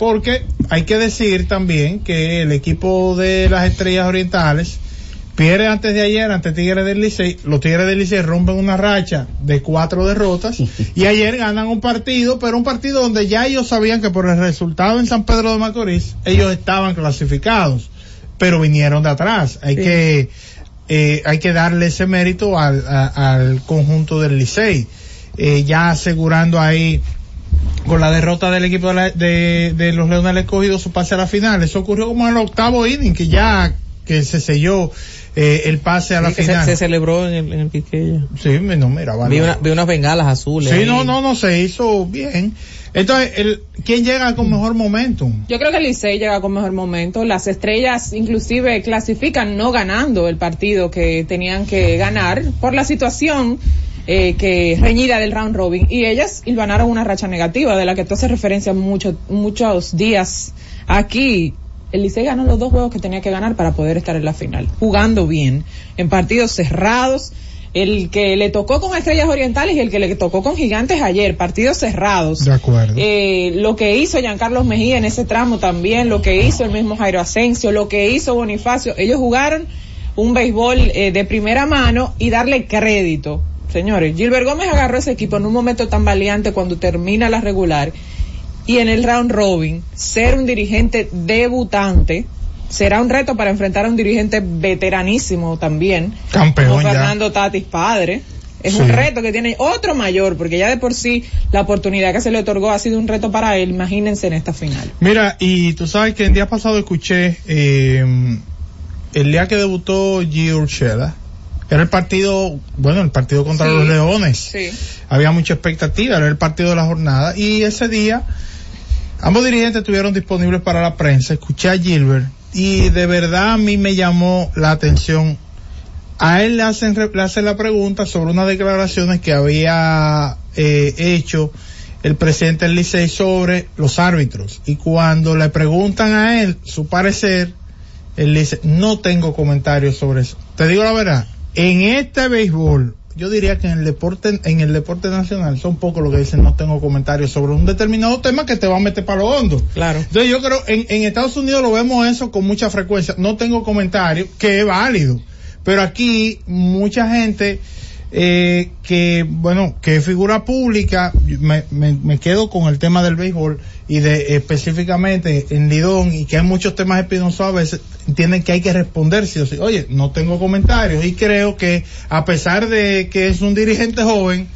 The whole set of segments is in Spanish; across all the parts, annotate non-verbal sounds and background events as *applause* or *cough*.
porque hay que decir también que el equipo de las Estrellas Orientales pierde antes de ayer ante Tigres del Licey, los Tigres del Licey rompen una racha de cuatro derrotas *laughs* y ayer ganan un partido, pero un partido donde ya ellos sabían que por el resultado en San Pedro de Macorís ellos estaban clasificados, pero vinieron de atrás. Hay que eh, hay que darle ese mérito al, al conjunto del Licey, eh, ya asegurando ahí con la derrota del equipo de, de, los Leones escogido su pase a la final. Eso ocurrió como en el octavo inning, que ya que se selló eh, el pase a la final. Se, celebró en el, en el Sí, no, mira, Vi, vi, unas bengalas azules. Sí, no, no, no, se hizo bien. Entonces, el, ¿quién llega con mejor momento? Yo creo que el Licey llega con mejor momento. Las estrellas inclusive clasifican no ganando el partido que tenían que ganar por la situación eh, que reñida del round robin y ellas ganaron una racha negativa de la que tú haces referencia mucho, muchos días aquí. El Licey ganó los dos juegos que tenía que ganar para poder estar en la final, jugando bien, en partidos cerrados el que le tocó con Estrellas Orientales y el que le tocó con Gigantes ayer, partidos cerrados. De acuerdo. Eh, lo que hizo Giancarlos Mejía en ese tramo también, lo que hizo el mismo Jairo Asensio, lo que hizo Bonifacio, ellos jugaron un béisbol eh, de primera mano y darle crédito. Señores, Gilbert Gómez agarró ese equipo en un momento tan valiente cuando termina la regular y en el round robin ser un dirigente debutante será un reto para enfrentar a un dirigente veteranísimo también. Campeón. Como Fernando Tatis padre. Es un reto que tiene otro mayor, porque ya de por sí la oportunidad que se le otorgó ha sido un reto para él. Imagínense en esta final. Mira, y tú sabes que el día pasado escuché eh, el día que debutó Gio Urshela. Era el partido, bueno, el partido contra los Leones. Sí. Había mucha expectativa, era el partido de la jornada. Y ese día, ambos dirigentes estuvieron disponibles para la prensa. Escuché a Gilbert y de verdad a mí me llamó la atención. A él le hacen, le hacen la pregunta sobre unas declaraciones que había eh, hecho el presidente del Licey sobre los árbitros. Y cuando le preguntan a él su parecer, él dice, no tengo comentarios sobre eso. Te digo la verdad, en este béisbol yo diría que en el deporte, en el deporte nacional son pocos los que dicen no tengo comentarios sobre un determinado tema que te va a meter para lo hondo. Claro. Entonces yo creo, en, en Estados Unidos lo vemos eso con mucha frecuencia. No tengo comentarios, que es válido. Pero aquí mucha gente, eh, que, bueno, que figura pública, me, me, me, quedo con el tema del béisbol y de específicamente en Lidón y que hay muchos temas espinosos a veces, entienden que hay que responder o sí. Oye, no tengo comentarios y creo que a pesar de que es un dirigente joven,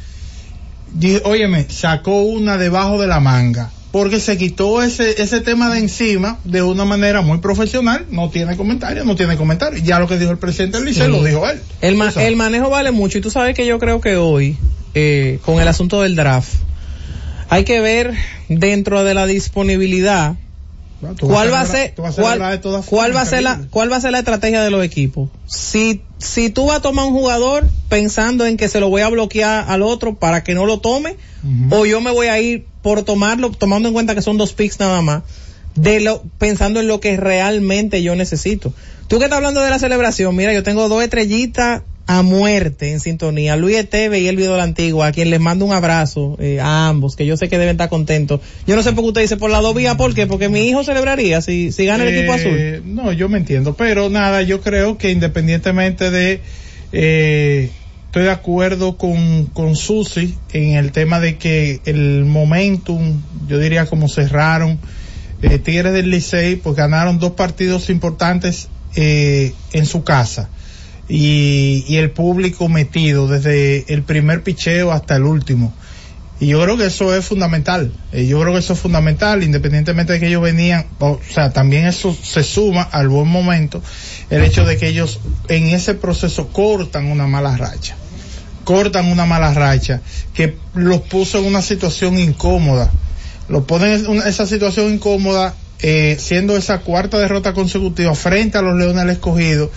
óyeme, sacó una debajo de la manga porque se quitó ese, ese tema de encima de una manera muy profesional, no tiene comentarios, no tiene comentarios. Ya lo que dijo el presidente del liceo lo dijo él. El, ma el manejo vale mucho y tú sabes que yo creo que hoy, eh, con el asunto del draft, hay que ver dentro de la disponibilidad ¿Cuál va a ser cuál, cuál va a ser la cuál va a ser la estrategia de los equipos? Si si tú vas a tomar un jugador pensando en que se lo voy a bloquear al otro para que no lo tome uh -huh. o yo me voy a ir por tomarlo tomando en cuenta que son dos picks nada más de lo pensando en lo que realmente yo necesito. Tú que estás hablando de la celebración, mira, yo tengo dos estrellitas a muerte en sintonía. Luis Esteve y Elvido la Antigua, a quien les mando un abrazo eh, a ambos, que yo sé que deben estar contentos. Yo no sé por qué usted dice por la dos vías, ¿por qué? Porque mi hijo celebraría si, si gana el eh, equipo azul. No, yo me entiendo, pero nada, yo creo que independientemente de, eh, estoy de acuerdo con, con Susi en el tema de que el momentum, yo diría como cerraron, eh, Tigres del Licey, pues ganaron dos partidos importantes eh, en su casa y, y, el público metido desde el primer picheo hasta el último. Y yo creo que eso es fundamental. Eh, yo creo que eso es fundamental, independientemente de que ellos venían, o sea, también eso se suma al buen momento, el hecho de que ellos en ese proceso cortan una mala racha. Cortan una mala racha que los puso en una situación incómoda. Los ponen en esa situación incómoda eh, siendo esa cuarta derrota consecutiva frente a los Leones del Escogido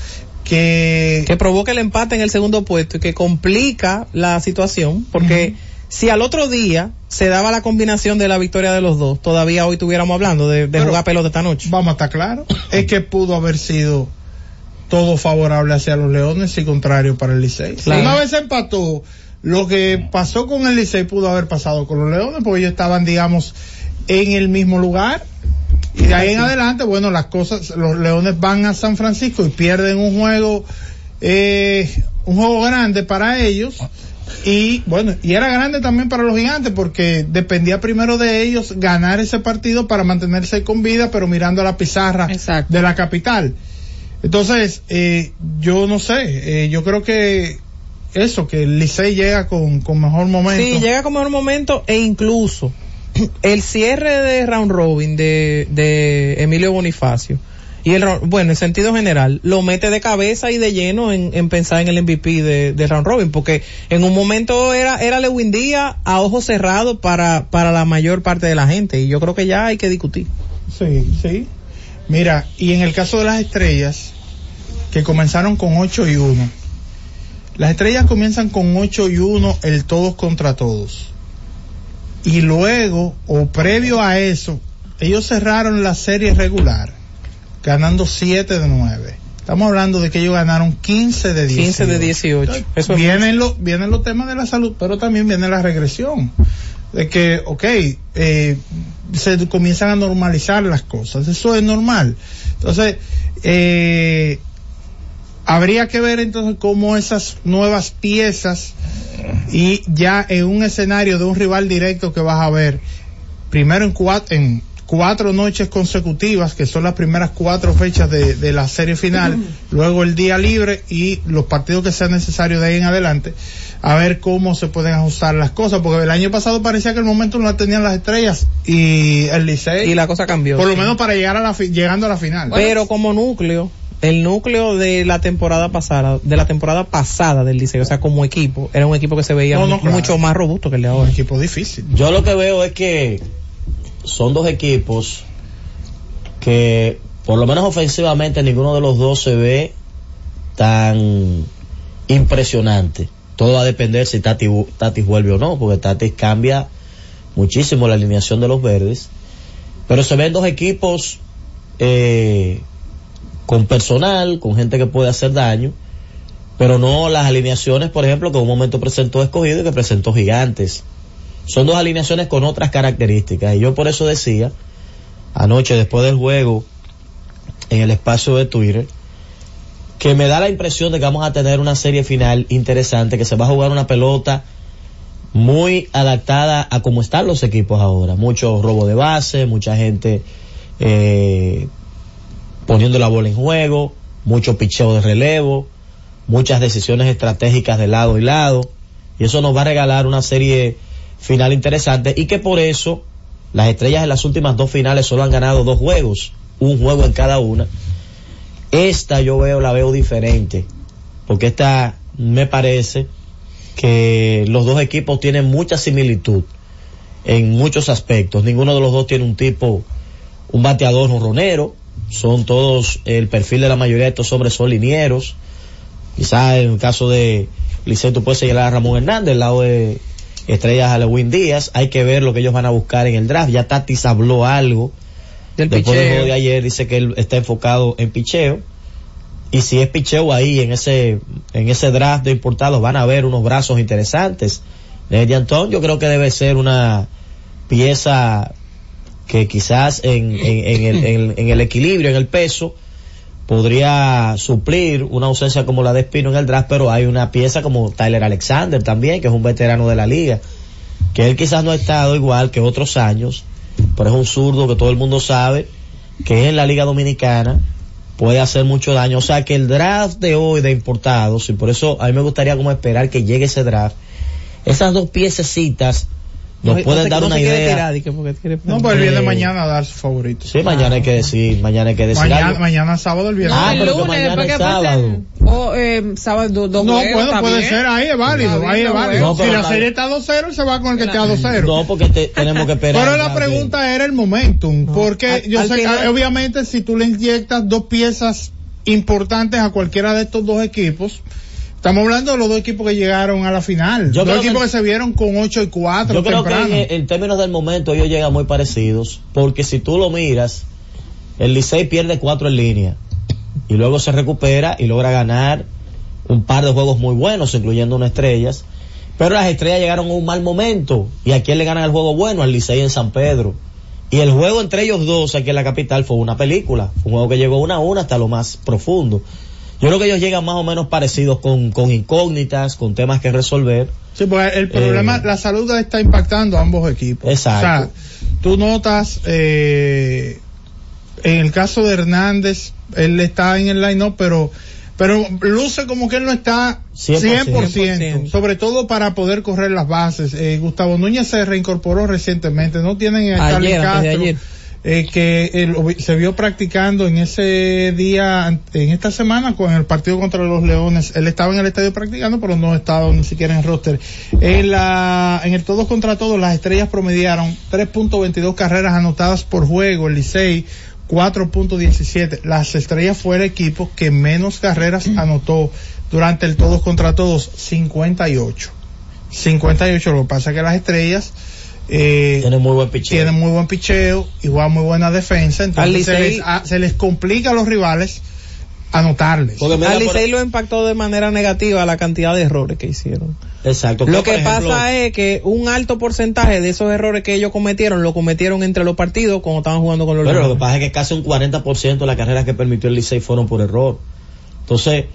que que provoca el empate en el segundo puesto y que complica la situación porque uh -huh. si al otro día se daba la combinación de la victoria de los dos todavía hoy estuviéramos hablando de, de jugar pelota esta noche vamos a estar claro es que pudo haber sido todo favorable hacia los Leones y contrario para el Licey claro. una vez empató lo que pasó con el Licey pudo haber pasado con los Leones porque ellos estaban digamos en el mismo lugar Y de ahí en adelante, bueno, las cosas, los Leones van a San Francisco y pierden un juego, eh, un juego grande para ellos. Y bueno, y era grande también para los gigantes porque dependía primero de ellos ganar ese partido para mantenerse con vida, pero mirando a la pizarra de la capital. Entonces, eh, yo no sé, eh, yo creo que eso, que el Licey llega con, con mejor momento. Sí, llega con mejor momento e incluso *clears throat* el cierre de round robin de, de Emilio Bonifacio y el bueno en sentido general lo mete de cabeza y de lleno en, pensar en el MVP de, round robin porque en un momento era era Lewin Díaz a ojos cerrados para para la mayor parte de la gente y yo creo que ya hay que discutir. Sí sí. Mira y en el caso de las estrellas que comenzaron con 8 y 1 las estrellas comienzan con 8 y 1 el todos contra todos y luego o previo a eso ellos cerraron la serie regular ganando 7 de 9 estamos hablando de que ellos ganaron 15 de 18 15 de 18 Eso vienen, los, vienen los temas de la salud pero también viene la regresión. De que ok eh, se comienzan a normalizar las cosas. Eso es normal. Entonces eh, habría que ver entonces cómo esas nuevas piezas y ya en un escenario de un rival directo que vas a ver primero en cuatro, en cuatro noches consecutivas, que son las primeras cuatro fechas de, la serie final, *clears throat* luego el día libre y los partidos que sean necesarios de ahí en adelante, a ver cómo se pueden ajustar las cosas, porque el año pasado parecía que el momento no tenían las estrellas y el Licey. Y la cosa cambió. Por lo menos para llegar a la, llegando a la final. Pero como núcleo, el núcleo de la temporada pasada, de la temporada pasada del Liceo, o sea, como equipo, era un equipo que se veía mucho más robusto que el de ahora. Un equipo difícil. Yo lo que veo es que son dos equipos que, por lo menos ofensivamente, ninguno de los dos se ve tan impresionante. Todo va a depender si Tatis, Tatis vuelve o no, porque Tatis cambia muchísimo la alineación de los verdes. Pero se ven dos equipos eh, con personal, con gente que puede hacer daño, pero no las alineaciones, por ejemplo, que en un momento presentó escogido y que presentó gigantes. Son dos alineaciones con otras características. Y yo por eso decía, anoche después del juego, en el espacio de Twitter, que me da la impresión de que vamos a tener una serie final interesante, que se va a jugar una pelota muy adaptada a cómo están los equipos ahora. Mucho robo de base, mucha gente eh, poniendo la bola en juego, mucho picheo de relevo, muchas decisiones estratégicas de lado y lado, y eso nos va a regalar una serie final interesante y que por eso las estrellas en las últimas dos finales solo han ganado dos juegos, un juego en cada una. Esta yo veo, la veo diferente, porque esta me parece que los dos equipos tienen mucha similitud en muchos aspectos. Ninguno de los dos tiene un tipo, un bateador ronero, son todos, el perfil de la mayoría de estos hombres son linieros. Quizás en el caso de Liceo tú puedes señalar a Ramón Hernández, el lado de Estrellas Halloween Díaz. Hay que ver lo que ellos van a buscar en el draft. Ya Tatis habló algo. Del Después del juego de ayer dice que él está enfocado en picheo. Y si es picheo ahí en ese, en ese draft de importados van a ver unos brazos interesantes. De Antón yo creo que debe ser una pieza que quizás en, en, el, en, el, equilibrio, en el peso, podría suplir una ausencia como la de Espino en el draft, pero hay una pieza como Tyler Alexander también, que es un veterano de la liga, que él quizás no ha estado igual que otros años, pero es un zurdo que todo el mundo sabe que en la liga dominicana, puede hacer mucho daño. O sea que el draft de hoy de importados, y por eso a mí me gustaría como esperar que llegue ese draft, esas dos piececitas nos pueden dar una idea. no, pues el viernes mañana dar su favorito. Sí, mañana hay que decir, mañana hay que decir. Mañana, mañana sábado, el viernes. Ah, pero lunes, mañana es sábado. O eh, sábado, dos No, puede, puede ser, ahí es válido, ahí es válido. si la serie está 2-0, se va con el que está 2-0. No, porque tenemos que esperar. Pero la pregunta era el momentum, porque yo sé que obviamente si tú le inyectas dos piezas importantes a cualquiera de estos dos equipos, Estamos hablando de los dos equipos que llegaron a la final. Yo dos equipos que, se vieron con 8 y 4. Yo creo que en, términos del momento ellos llegan muy parecidos. Porque si tú lo miras, el Licey pierde 4 en línea. Y luego se recupera y logra ganar un par de juegos muy buenos, incluyendo unas estrellas. Pero las estrellas llegaron a un mal momento. ¿Y a quién le ganan el juego bueno? Al Licey en San Pedro. Y el juego entre ellos dos aquí en la capital fue una película. Fue un juego que llegó una a una hasta lo más profundo. Yo creo que ellos llegan más o menos parecidos con, con incógnitas, con temas que resolver. Sí, porque el problema, Eh, la salud está impactando a ambos equipos. Exacto. O sea, tú notas, eh, en el caso de Hernández, él está en el line-up, pero, pero luce como que él no está 100%, 100%. sobre todo para poder correr las bases. Eh, Gustavo Núñez se reincorporó recientemente, no tienen a Ayer, Castro. ayer. Eh, que vi- se vio practicando en ese día, en esta semana con el partido contra los Leones. Él estaba en el estadio practicando, pero no estaba ni siquiera en el roster. En, la, en el todos contra todos, las estrellas promediaron 3.22 carreras anotadas por juego. El Licey 4.17. Las estrellas fue el equipo que menos carreras *clears throat* anotó durante el todos contra todos, 58. 58. Lo que pasa es que las estrellas eh, Tiene muy buen picheo. tienen muy buen picheo y juegan muy buena defensa, entonces se les, a- se les complica a los rivales anotarles. Al por- Licey lo impactó de manera negativa la cantidad de errores que hicieron. Exacto. Lo que ejemplo, pasa es que un alto porcentaje de esos errores que ellos cometieron lo cometieron entre los partidos cuando estaban jugando con los Pero lo que pasa es que casi un 40% de las carreras que permitió el Licey fueron por error. Entonces,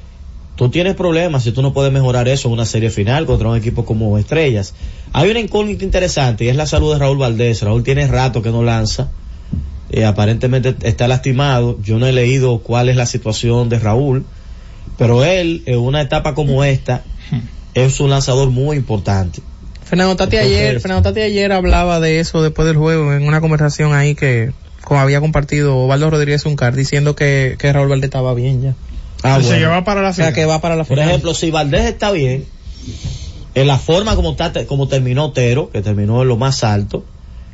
tú tienes problemas si tú no puedes mejorar eso en una serie final contra un equipo como Estrellas. Hay una incógnita interesante y es la salud de Raúl Valdés. Raúl tiene rato que no lanza. Eh, aparentemente está lastimado. Yo no he leído cuál es la situación de Raúl. Pero él, en una etapa como esta, es un lanzador muy importante. Fernando Tati Entonces- ayer, Fernando Tati ayer hablaba de eso después del juego en una conversación ahí que había compartido Osvaldo Rodríguez Uncar diciendo que, que Raúl Valdés estaba bien ya. Ah, se bueno. lleva para la O sea final. que va para la Por final. ejemplo, si Valdés está bien, en la forma como, está, como terminó Otero, que terminó en lo más alto,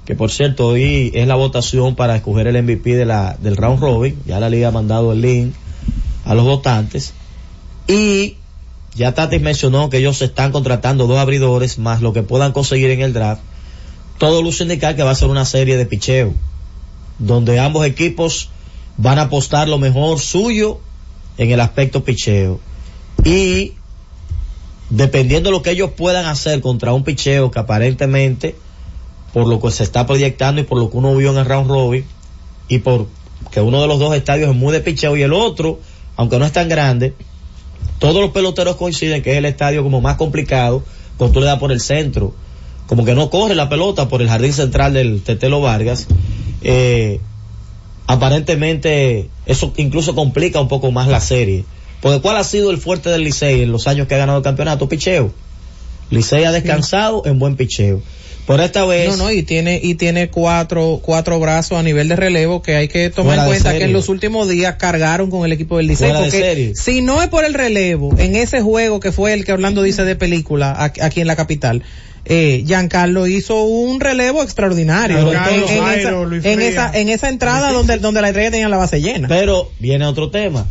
que por cierto hoy es la votación para escoger el MVP de la, del round robin, ya la liga ha mandado el link a los votantes, y ya Tatis mencionó que ellos están contratando dos abridores más lo que puedan conseguir en el draft, todo luce indicar que va a ser una serie de picheo, donde ambos equipos van a apostar lo mejor suyo en el aspecto picheo. Y dependiendo de lo que ellos puedan hacer contra un picheo que aparentemente, por lo que se está proyectando y por lo que uno vio en el round robin, y por que uno de los dos estadios es muy de picheo y el otro, aunque no es tan grande, todos los peloteros coinciden que es el estadio como más complicado cuando tú le das por el centro. Como que no corre la pelota por el jardín central del Tetelo Vargas. Eh, aparentemente eso incluso complica un poco más la serie. Porque ¿cuál ha sido el fuerte del Licey en los años que ha ganado el campeonato? Picheo. Licey ha descansado en buen picheo. Por esta vez... No, no, y tiene, y tiene cuatro, cuatro brazos a nivel de relevo que hay que tomar en cuenta que en los últimos días cargaron con el equipo del de Porque si no es por el relevo, en ese juego que fue el que Orlando dice de película aquí en la capital, eh, Giancarlo hizo un relevo extraordinario en, Giancarlo, en Jairo, esa, en esa, en esa entrada donde, donde la estrella tenía la base llena. Pero viene otro tema.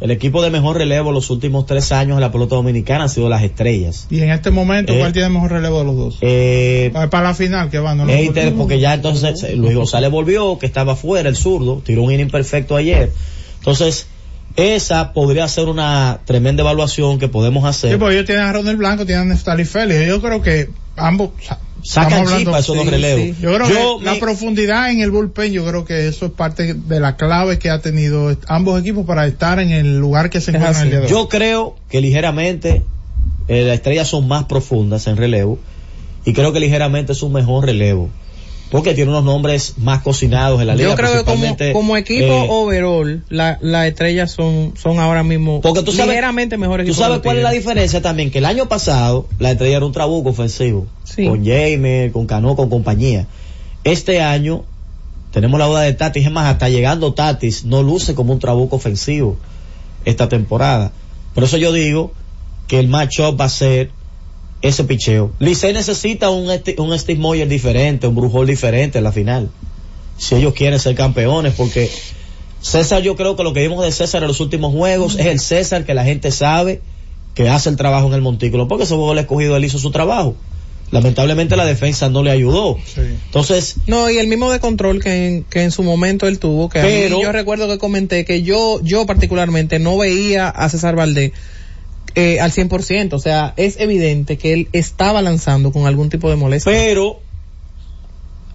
El equipo de mejor relevo los últimos tres años en la pelota dominicana han sido las estrellas. Y en este momento, Eh. ¿cuál tiene mejor relevo de los dos? Eh, Para, para la final que van, ¿no? es inter- porque ya entonces eh, Luis González volvió, que estaba fuera, el zurdo, tiró un inning perfecto ayer. Entonces, esa podría ser una tremenda evaluación que podemos Sí, hacer. porque ellos tienen a Ronald Blanco, tienen a Félix. Yo creo que ambos Sacan hablando- chispa esos dos relevos. sí. Yo creo Yo que la profundidad en el bullpen, yo creo que eso es parte de la clave que ha tenido ambos equipos para estar en el lugar que se encuentran el día de hoy. Yo creo que ligeramente eh, las estrellas son más profundas en relevo y creo que ligeramente es un mejor relevo. Porque tiene unos nombres más cocinados en la liga. Yo creo que como, equipo eh, overall, la- las estrellas son, son ahora mismo Porque tú sabes, ligeramente mejor tú sabes cuál es la diferencia también, que el año pasado la estrella era un trabuco ofensivo, Sí. con Jaime, con Cano, con compañía. Este año tenemos la duda de Tatis, es más, hasta llegando Tatis, no luce como un trabuco ofensivo esta temporada. Por eso yo digo que el matchup va a ser ese picheo. Licey necesita un, Esti- un Steve Moyer diferente, un Brujol diferente en la final. Si ellos quieren ser campeones, porque César, yo creo que lo que vimos de César en los últimos juegos es el César que la gente sabe que hace el trabajo en el montículo, porque ese juego le escogido, él hizo su trabajo. Lamentablemente la defensa no le ayudó. Sí. Entonces, No, y el mismo de control que en, que en su momento él tuvo, que a mí Pero- yo recuerdo que comenté que yo, yo particularmente no veía a César Valdés eh, al 100%, o sea, es evidente que él estaba lanzando con algún tipo de molestia. pero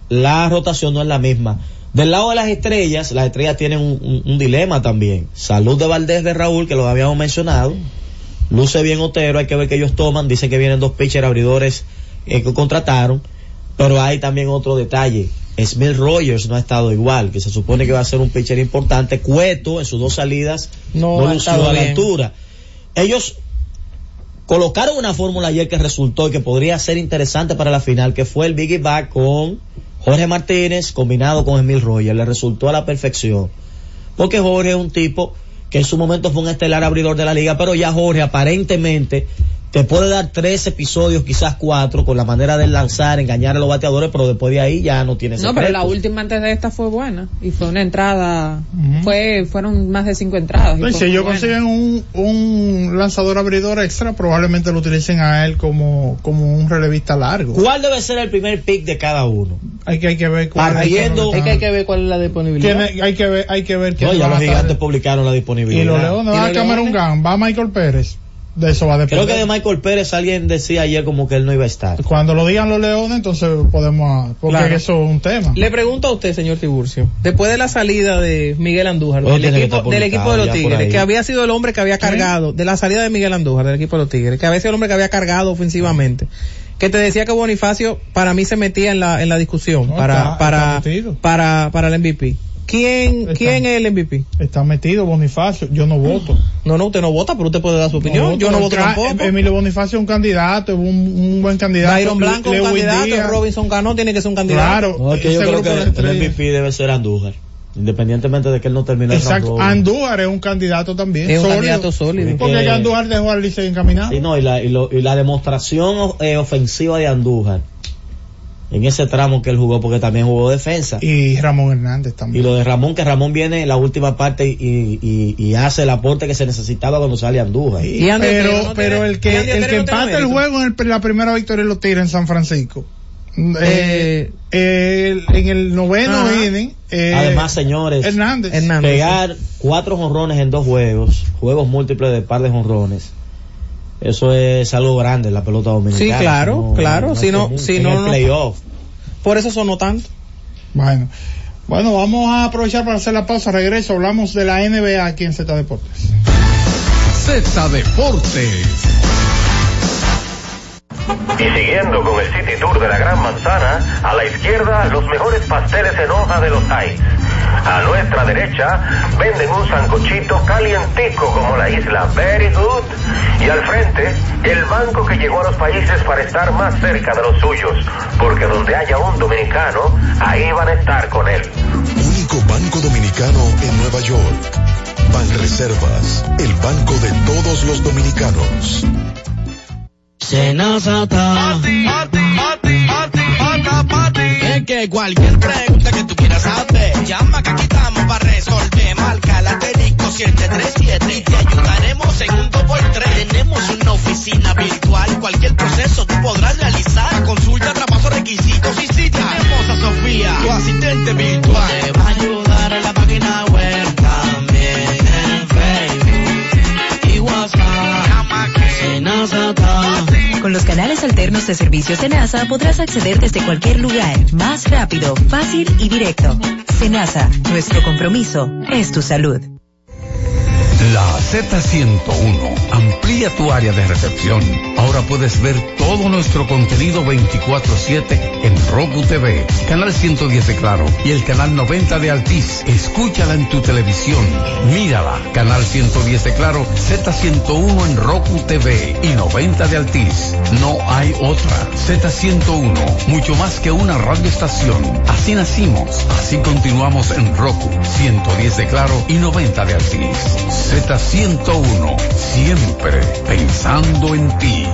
la rotación no es la misma. Del lado de las estrellas, las estrellas tienen un, dilema también. Salud de Valdés de Raúl, que lo habíamos mencionado. Luce bien Otero, hay que ver que ellos toman. Dicen que vienen dos pitchers abridores eh, que contrataron. Pero hay también otro detalle. Smith Rogers no ha estado igual, que se supone que va a ser un pitcher importante. Cueto en sus dos salidas no, no a la altura. Ellos colocaron una fórmula ayer que resultó y que podría ser interesante para la final, que fue el Biggie Back con Jorge Martínez combinado con Emil Rogers. Le resultó a la perfección. Porque Jorge es un tipo que en su momento fue un estelar abridor de la liga, pero ya Jorge aparentemente te puede dar tres episodios, quizás cuatro, con la manera de lanzar, engañar a los bateadores, pero después de ahí ya no tiene No, pero la última antes de esta fue buena. Y fue una entrada, fue, fueron más de cinco entradas. si ellos consiguen un, un lanzador abridor extra, probablemente lo utilicen a él como, como un relevista largo. ¿Cuál debe ser el primer pick de cada uno? Hay que, hay que ver cuál es, hay que ver cuál es la disponibilidad. hay que ver, hay que ver no, ya los gigantes publicaron la disponibilidad. Y los leones, va a Cameron Gunn, va Michael Pérez de eso va a depender. Creo que de Michael Pérez alguien decía ayer como que él no iba a estar. Cuando lo digan los leones, entonces podemos, porque eso es un tema. Le pregunto a usted, señor Tiburcio, después de la salida de Miguel Andújar, del, equipo, del equipo de los Tigres, que había sido el hombre que había cargado, de la salida de Miguel Andújar del equipo de los Tigres, que había sido el hombre que había cargado ofensivamente, que te decía que Bonifacio para mí se metía en la, en la discusión para, para, para, para el MVP. ¿Quién, ¿Quién es el MVP? Está metido Bonifacio, yo no voto. No, no, usted no vota, pero usted puede dar su opinión. yo no voto tampoco. Emilio Bonifacio es un candidato, un, un buen candidato. Byron Blanco es un candidato, Robinson Cano tiene que ser un candidato. Claro. yo creo que el MVP debe ser Andújar. Independientemente de que él no termine Exacto. Andújar es un candidato también. Es un candidato sólido. Porque Andújar dejó al Licey encaminado. Sí, no, y la, y, lo, y la demostración eh, ofensiva de Andújar en ese tramo que él jugó porque también jugó defensa. Y Ramón Hernández también. Y lo de Ramón, que Ramón viene en la última parte y, y, y hace el aporte que se necesitaba cuando sale Andújar. pero, pero el que, el que empata el juego en la primera victoria lo tira en San Francisco. Eh, eh, en el noveno inning. Eh, Además, señores, Hernández. pegar cuatro jonrones en dos juegos, juegos múltiples de par de jonrones eso es algo grande la pelota dominicana. Sí, claro, claro. si no, si no, playoff. Por eso sonó tanto. Bueno. Bueno, vamos a aprovechar para hacer la pausa. Regreso, hablamos de la NBA aquí en Z Deportes. Z Deportes. Y siguiendo con el City Tour de la Gran Manzana, a la izquierda los mejores pasteles en hoja de los Heights a nuestra derecha venden un sancochito calientico como la isla Very Good. Y al frente, el banco que llegó a los países para estar más cerca de los suyos. Porque donde haya un dominicano, ahí van a estar con él. Único banco dominicano en Nueva York. Reservas, el banco de todos los dominicanos. Que cualquier pregunta que tú quieras saber, llama que aquí estamos para resolver. Marca la 737 y te ayudaremos en un 2x3. Tenemos una oficina virtual, cualquier proceso tú podrás realizar. Consulta, traspaso, requisitos y si tenemos a Sofía, tu asistente virtual. Te va a ayudar a la página web también en Facebook y WhatsApp. Llama los canales alternos de servicios de NASA podrás acceder desde cualquier lugar, más rápido, fácil y directo. Senasa, nuestro compromiso es tu salud. La Z101 amplía tu área de recepción. Ahora puedes ver todo nuestro contenido 24/7 en Roku TV, canal 110 de Claro y el canal 90 de Altiz. Escúchala en tu televisión, mírala, canal 110 de Claro, Z101 en Roku TV y 90 de Altiz. No hay otra. Z101, mucho más que una radioestación. Así nacimos, así continuamos en Roku, 110 de Claro y 90 de Altiz. Z101, siempre pensando en ti.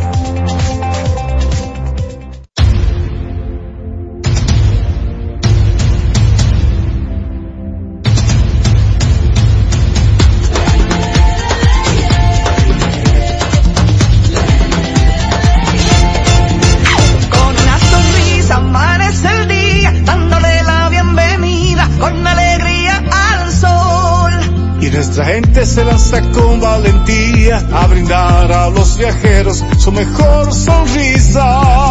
Se lanza con valentía a brindar a los viajeros su mejor sonrisa.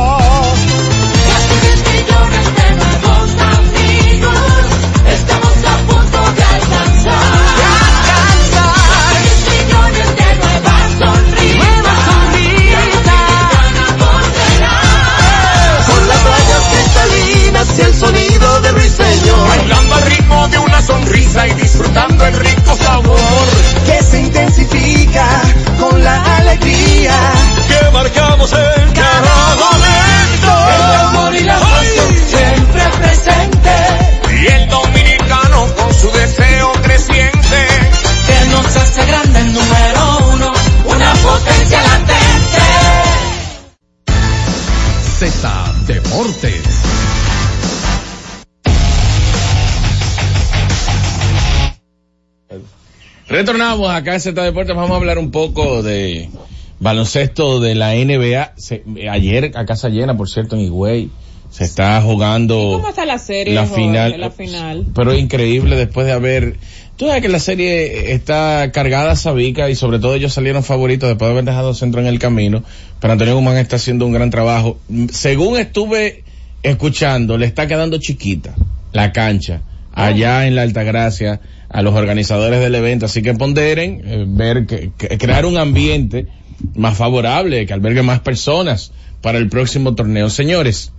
Retornamos acá en Z Deportes, vamos a hablar un poco de baloncesto de la NBA. Se- ayer, a casa llena, por cierto, en Higüey, se está jugando ¿Cómo está la serie? la Jorge, final. La final. Pero increíble después de haber... Tú sabes que la serie está cargada a Sabica y sobre todo ellos salieron favoritos después de haber dejado centro en el camino. Pero Antonio Guzmán está haciendo un gran trabajo. Según estuve escuchando, le está quedando chiquita la cancha allá en la Altagracia a los organizadores del evento. Así que ponderen, eh, ver que, crear un ambiente más favorable, que albergue más personas para el próximo torneo. Señores,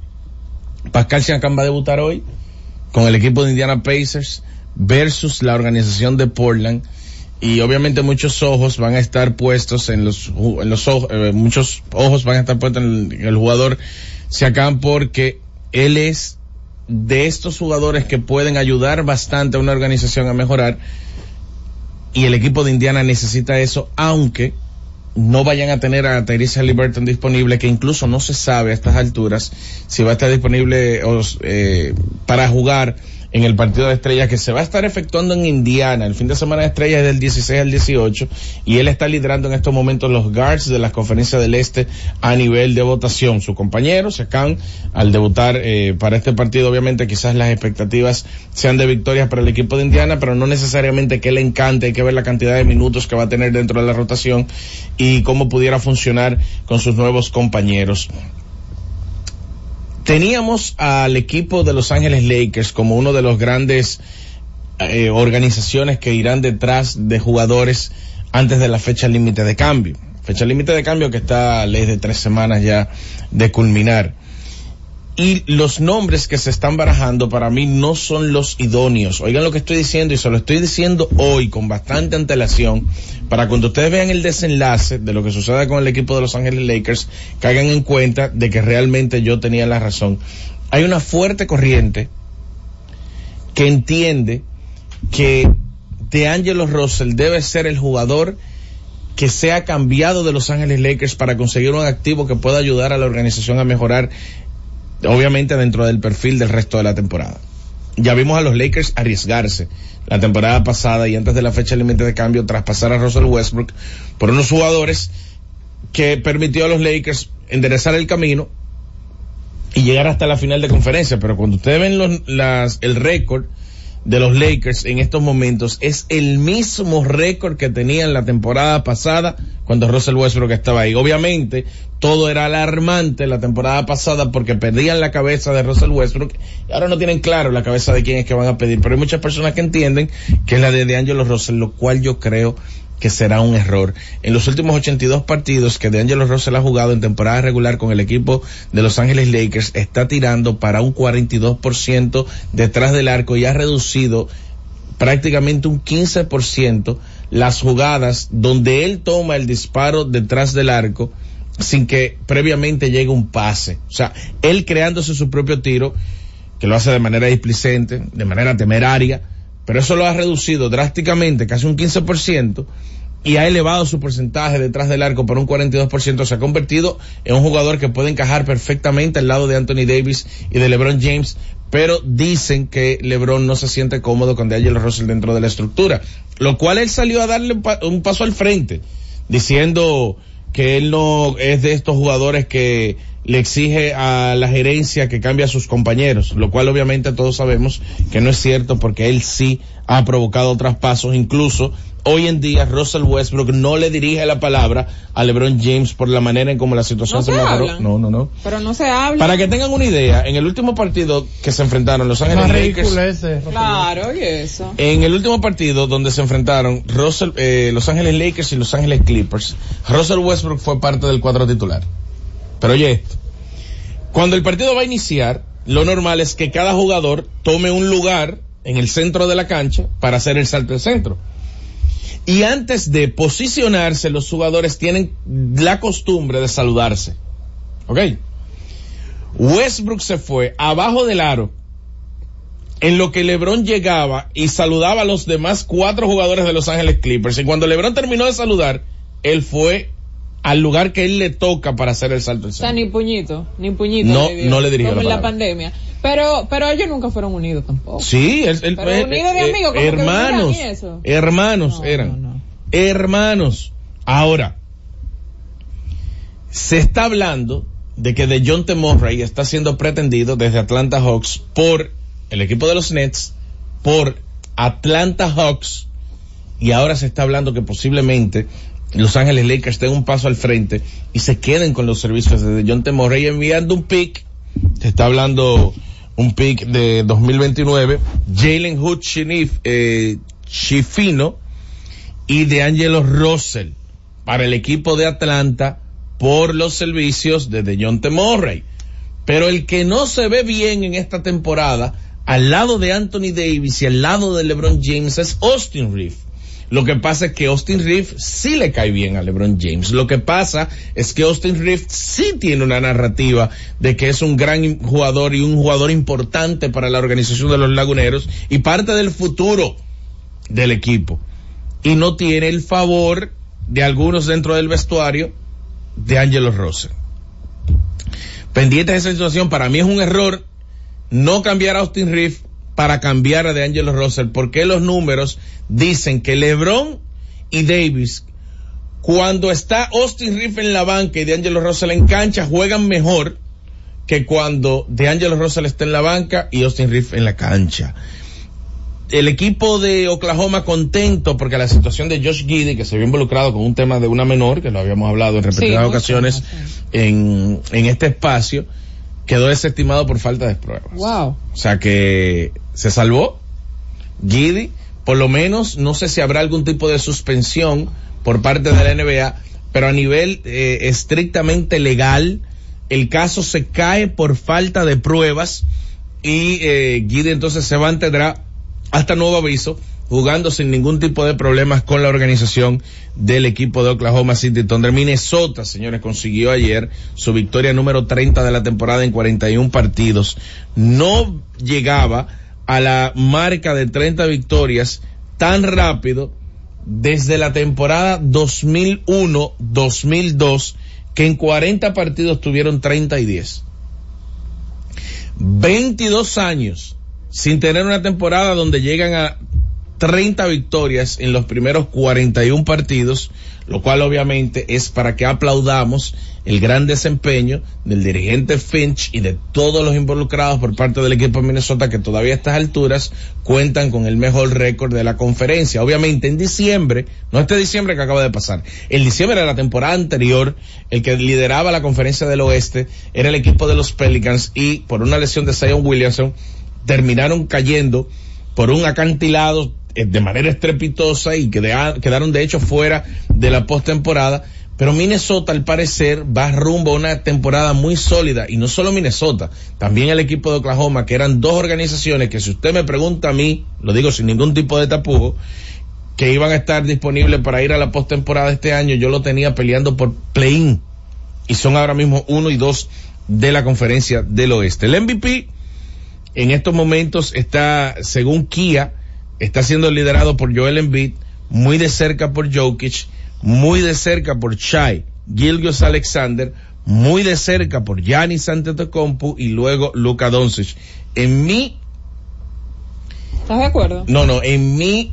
Pascal Siakam va a debutar hoy con el equipo de Indiana Pacers versus la organización de Portland y obviamente muchos ojos van a estar puestos en los en los ojos eh, muchos ojos van a estar puestos en el, en el jugador Siakam porque él es de estos jugadores que pueden ayudar bastante a una organización a mejorar y el equipo de Indiana necesita eso aunque no vayan a tener a Tyrese Liberton disponible, que incluso no se sabe a estas alturas si va a estar disponible eh, para jugar en el partido de estrellas que se va a estar efectuando en Indiana. El fin de semana de estrellas es del 16 al 18 y él está liderando en estos momentos los guards de las conferencias del este a nivel de votación. Su compañero, Secan, al debutar eh, para este partido, obviamente quizás las expectativas sean de victorias para el equipo de Indiana, pero no necesariamente que le encante, hay que ver la cantidad de minutos que va a tener dentro de la rotación y cómo pudiera funcionar con sus nuevos compañeros. Teníamos al equipo de Los Ángeles Lakers como uno de los grandes eh, organizaciones que irán detrás de jugadores antes de la fecha límite de cambio. Fecha límite de cambio que está a ley de tres semanas ya de culminar. Y los nombres que se están barajando para mí no son los idóneos. Oigan lo que estoy diciendo y se lo estoy diciendo hoy con bastante antelación para cuando ustedes vean el desenlace de lo que sucede con el equipo de Los Ángeles Lakers, caigan en cuenta de que realmente yo tenía la razón. Hay una fuerte corriente que entiende que DeAngelo Russell debe ser el jugador que sea cambiado de Los Ángeles Lakers para conseguir un activo que pueda ayudar a la organización a mejorar obviamente dentro del perfil del resto de la temporada. Ya vimos a los Lakers arriesgarse la temporada pasada y antes de la fecha límite de cambio traspasar a Russell Westbrook por unos jugadores que permitió a los Lakers enderezar el camino y llegar hasta la final de conferencia. Pero cuando ustedes ven los, las, el récord de los Lakers en estos momentos es el mismo récord que tenían la temporada pasada cuando Russell Westbrook estaba ahí. Obviamente, todo era alarmante la temporada pasada porque perdían la cabeza de Russell Westbrook y ahora no tienen claro la cabeza de quién es que van a pedir. Pero hay muchas personas que entienden que es la de DeAngelo Russell, lo cual yo creo que será un error. En los últimos 82 partidos que DeAngelo Russell ha jugado en temporada regular con el equipo de Los Ángeles Lakers, está tirando para un 42% detrás del arco y ha reducido prácticamente un 15% las jugadas donde él toma el disparo detrás del arco sin que previamente llegue un pase. O sea, él creándose su propio tiro, que lo hace de manera displicente, de manera temeraria, pero eso lo ha reducido drásticamente, casi un 15%, y ha elevado su porcentaje detrás del arco por un 42%, se ha convertido en un jugador que puede encajar perfectamente al lado de Anthony Davis y de LeBron James, pero dicen que LeBron no se siente cómodo con DeAngelo Russell dentro de la estructura, lo cual él salió a darle un paso al frente, diciendo que él no es de estos jugadores que le exige a la gerencia que cambie a sus compañeros, lo cual obviamente todos sabemos que no es cierto porque él sí ha provocado traspasos, incluso hoy en día Russell Westbrook no le dirige la palabra a LeBron James por la manera en cómo la situación No se se mejoró. No, no, no. Pero no se habla. Para que tengan una idea, en el último partido que se enfrentaron Los Ángeles Lakers, ridículo ese. Claro, y eso. en el último partido donde se enfrentaron Russell, eh, Los Ángeles Lakers y Los Ángeles Clippers, Russell Westbrook fue parte del cuadro titular. Pero oye cuando el partido va a iniciar, lo normal es que cada jugador tome un lugar en el centro de la cancha para hacer el salto al centro. Y antes de posicionarse, los jugadores tienen la costumbre de saludarse. ¿Ok? Westbrook se fue abajo del aro en lo que LeBron llegaba y saludaba a los demás cuatro jugadores de Los Ángeles Clippers. Y cuando LeBron terminó de saludar, él fue al lugar que él le toca para hacer el salto al O sea, ni puñito, ni puñito. No, le no le dirigió Como la en la pandemia. Pero, pero ellos nunca fueron unidos tampoco. Sí, el, el- Pero eh, unidos de eh, amigos, como que hermanos, y eso. hermanos No, eran, no, no. hermanos. Ahora, se está hablando de que de John T. Murray está siendo pretendido desde Atlanta Hawks por el equipo de los Nets, por Atlanta Hawks, y ahora se está hablando que posiblemente Los Ángeles Lakers den un paso al frente y se queden con los servicios de John T. Murray enviando un pick, se está hablando un pick de 2029, Jalen Hood Chinif- eh, Chifino y de Angelo Russell para el equipo de Atlanta por los servicios de DeJounte Murray. Pero el que no se ve bien en esta temporada, al lado de Anthony Davis y al lado de LeBron James, es Austin Reeves. Lo que pasa es que Austin Reeves sí le cae bien a LeBron James. Lo que pasa es que Austin Reeves sí tiene una narrativa de que es un gran jugador y un jugador importante para la organización de los laguneros y parte del futuro del equipo. Y no tiene el favor de algunos dentro del vestuario de Angelo Russell. Pendiente de esa situación, para mí es un error no cambiar a Austin Reeves para cambiar a de Angelo Russell, porque los números dicen que LeBron y Davis, cuando está Austin Reeves en la banca y de Angelo Russell en cancha, juegan mejor que cuando de Angelo Russell está en la banca y Austin Reeves en la cancha. El equipo de Oklahoma contento porque la situación de Josh Giddy, que se vio involucrado con un tema de una menor, que lo habíamos hablado en repetidas ocasiones en, en este espacio, quedó desestimado por falta de pruebas. Wow. O sea que se salvó. Giddy, por lo menos, no sé si habrá algún tipo de suspensión por parte de la NBA, pero a nivel eh, estrictamente legal, el caso se cae por falta de pruebas y eh, Giddy entonces se mantendrá hasta nuevo aviso jugando sin ningún tipo de problemas con la organización del equipo de Oklahoma City Thunder. Minnesota, señores, consiguió ayer su victoria número 30 de la temporada en 41 partidos. No llegaba a la marca de 30 victorias tan rápido desde la temporada 2001-2002 que en 40 partidos tuvieron 30 y 10. 22 años sin tener una temporada donde llegan a 30 victorias en los primeros 41 partidos, lo cual obviamente es para que aplaudamos el gran desempeño del dirigente Finch y de todos los involucrados por parte del equipo de Minnesota que todavía a estas alturas cuentan con el mejor récord de la conferencia. Obviamente en diciembre, no este diciembre que acaba de pasar, el diciembre de la temporada anterior, el que lideraba la conferencia del oeste era el equipo de los Pelicans y por una lesión de Zion Williamson terminaron cayendo por un acantilado de manera estrepitosa y queda- quedaron de hecho fuera de la postemporada. Pero Minnesota al parecer va rumbo a una temporada muy sólida y no solo Minnesota, también el equipo de Oklahoma, que eran dos organizaciones que si usted me pregunta a mí, lo digo sin ningún tipo de tapujo, que iban a estar disponibles para ir a la postemporada este año, yo lo tenía peleando por play-in y son ahora mismo uno y dos de la conferencia del oeste. El MVP en estos momentos está, según Kia, está siendo liderado por Joel Embiid, muy de cerca por Jokic, muy de cerca por Shai, Gilgios Alexander, muy de cerca por Giannis Antetokounmpo y luego Luka Doncic. En mi, ¿Estás de acuerdo? no, no, en mi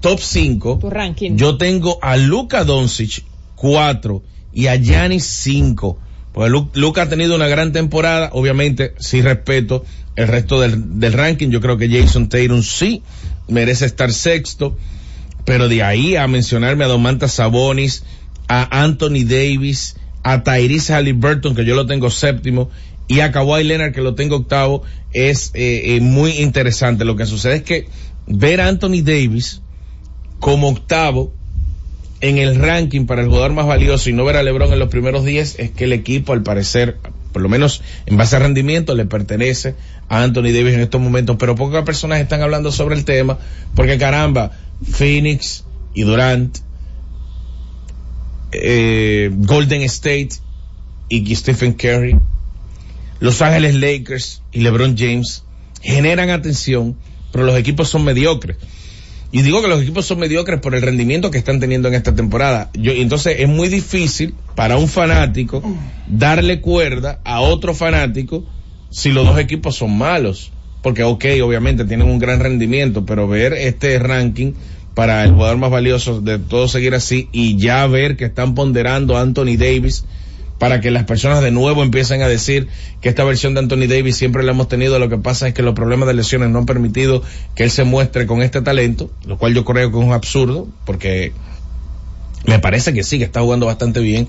top 5, Tu ranking. yo tengo a Luka Doncic 4 y a Giannis 5. Pues Lu- Luka ha tenido una gran temporada, obviamente sí respeto el resto del, del ranking, yo creo que Jason Tatum sí merece estar sexto, pero de ahí a mencionarme a Domantas Sabonis, a Anthony Davis, a Tyrese Halliburton, que yo lo tengo séptimo, y a Kawhi Leonard, que lo tengo octavo, es eh, eh, muy interesante. Lo que sucede es que ver a Anthony Davis como octavo en el ranking para el jugador más valioso y no ver a LeBron en los primeros 10 es que el equipo al parecer, por lo menos en base a rendimiento, le pertenece a Anthony Davis en estos momentos, pero pocas personas están hablando sobre el tema porque caramba, Phoenix y Durant, eh, Golden State y Stephen Curry, Los Ángeles Lakers y LeBron James generan atención, pero los equipos son mediocres. Y digo que los equipos son mediocres por el rendimiento que están teniendo en esta temporada. Yo, entonces es muy difícil para un fanático darle cuerda a otro fanático si los dos equipos son malos. Porque, ok, obviamente tienen un gran rendimiento, pero ver este ranking para el jugador más valioso de todo seguir así y ya ver que están ponderando a Anthony Davis para que las personas de nuevo empiecen a decir que esta versión de Anthony Davis siempre la hemos tenido, lo que pasa es que los problemas de lesiones no han permitido que él se muestre con este talento, lo cual yo creo que es un absurdo, porque me parece que sí, que está jugando bastante bien,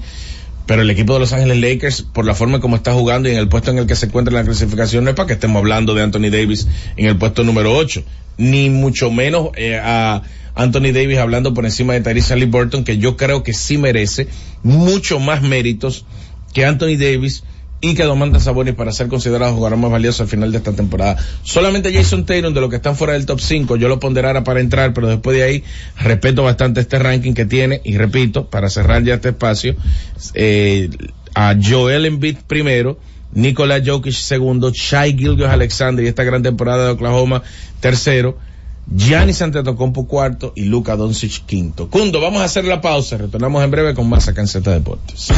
pero el equipo de Los Ángeles Lakers, por la forma como está jugando y en el puesto en el que se encuentra en la clasificación, no es para que estemos hablando de Anthony Davis en el puesto número 8, ni mucho menos eh, a Anthony Davis hablando por encima de Tyrese Burton, que yo creo que sí merece mucho más méritos que Anthony Davis y que Domantas Sabonis para ser considerado jugador más valioso al final de esta temporada. Solamente Jason Taylor, de los que están fuera del top 5, yo lo ponderara para entrar, pero después de ahí respeto bastante este ranking que tiene y repito, para cerrar ya este espacio, eh, a Joel Embiid primero, Nikola Jokic segundo, Shai Gilgis Alexander y esta gran temporada de Oklahoma tercero, Giannis Antetokounmpo cuarto y Luka Doncic quinto. Cundo, vamos a hacer la pausa. Retornamos en breve con más acá en Deportes.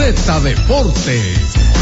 Z Deportes.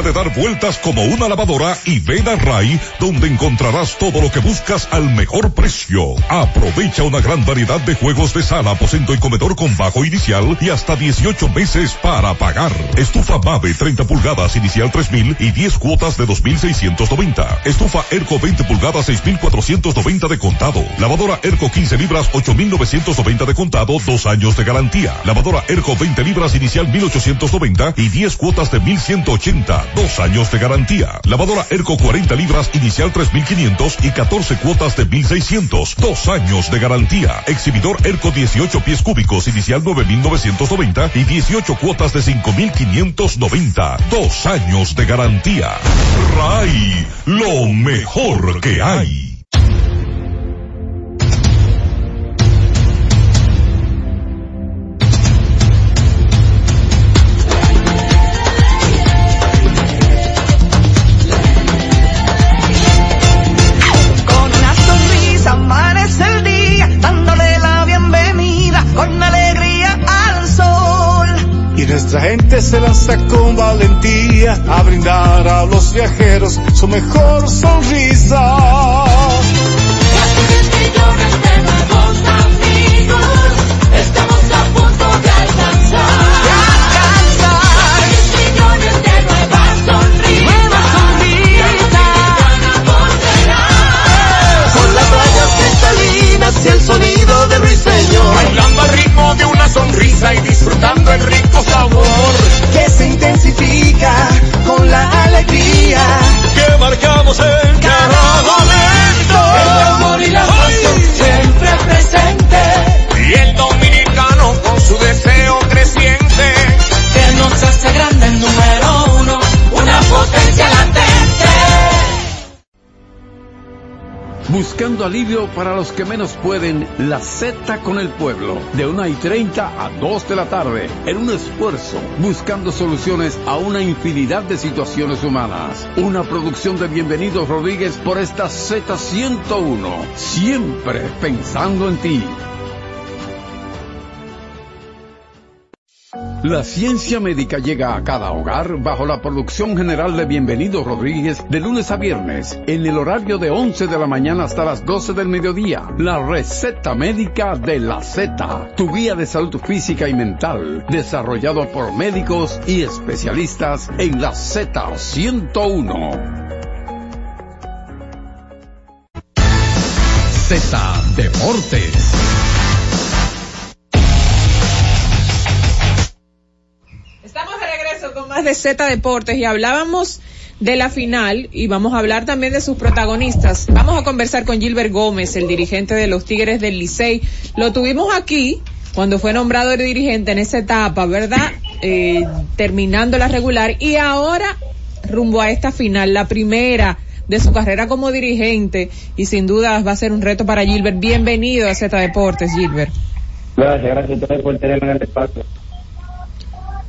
Deja de dar vueltas como una lavadora y ven a Ray, donde encontrarás todo lo que buscas al mejor precio. Aprovecha una gran variedad de juegos de sala, aposento y comedor con bajo inicial y hasta 18 meses para pagar. Estufa Mave 30 pulgadas inicial 3000 y 10 cuotas de 2690. Estufa Erco 20 pulgadas 6490 de contado. Lavadora Erco 15 libras 8990 de contado, dos años de garantía. Lavadora Erco 20 libras inicial 1890 y 10 cuotas de 1180 dos años de garantía. Lavadora Erco 40 libras inicial 3500 y 14 cuotas de 1600, dos años de garantía. Exhibidor Erco 18 pies cúbicos inicial 9990 y 18 cuotas de 5590, dos años de garantía. RAI, lo mejor que hay. Nuestra gente se lanza con valentía a brindar a los viajeros su mejor sonrisa. Casi 10 millones de nuevos amigos, estamos a punto de alcanzar. De alcanzar. 10 millones de nuevas sonrisas. Nuevas sonrisas. Con las playas cristalinas y el sonido de ruiseñor. Sonrisa y disfrutando el rico sabor. Que se intensifica con la alegría. Que marcamos en cada momento. El amor y la pasión siempre presente. Y el dominicano con su deseo creciente. Que nos hace grande el número Buscando alivio para los que menos pueden, la Z con el pueblo, de 1 y 30 a 2 de la tarde, en un esfuerzo, buscando soluciones a una infinidad de situaciones humanas. Una producción de Bienvenidos Rodríguez por esta Z101, siempre pensando en ti. La ciencia médica llega a cada hogar bajo la producción general de Bienvenido Rodríguez de lunes a viernes en el horario de 11 de la mañana hasta las 12 del mediodía. La receta médica de la Z, tu guía de salud física y mental, desarrollado por médicos y especialistas en la Z101. Z Deportes. Más de Z Deportes y hablábamos de la final y vamos a hablar también de sus protagonistas. Vamos a conversar con Gilbert Gómez, el dirigente de los Tigres del Licey. Lo tuvimos aquí cuando fue nombrado el dirigente en esa etapa, ¿verdad? Eh, terminando la regular y ahora rumbo a esta final, la primera de su carrera como dirigente y sin duda va a ser un reto para Gilbert. Bienvenido a Z Deportes, Gilbert. Gracias, gracias por tenerme en el espacio.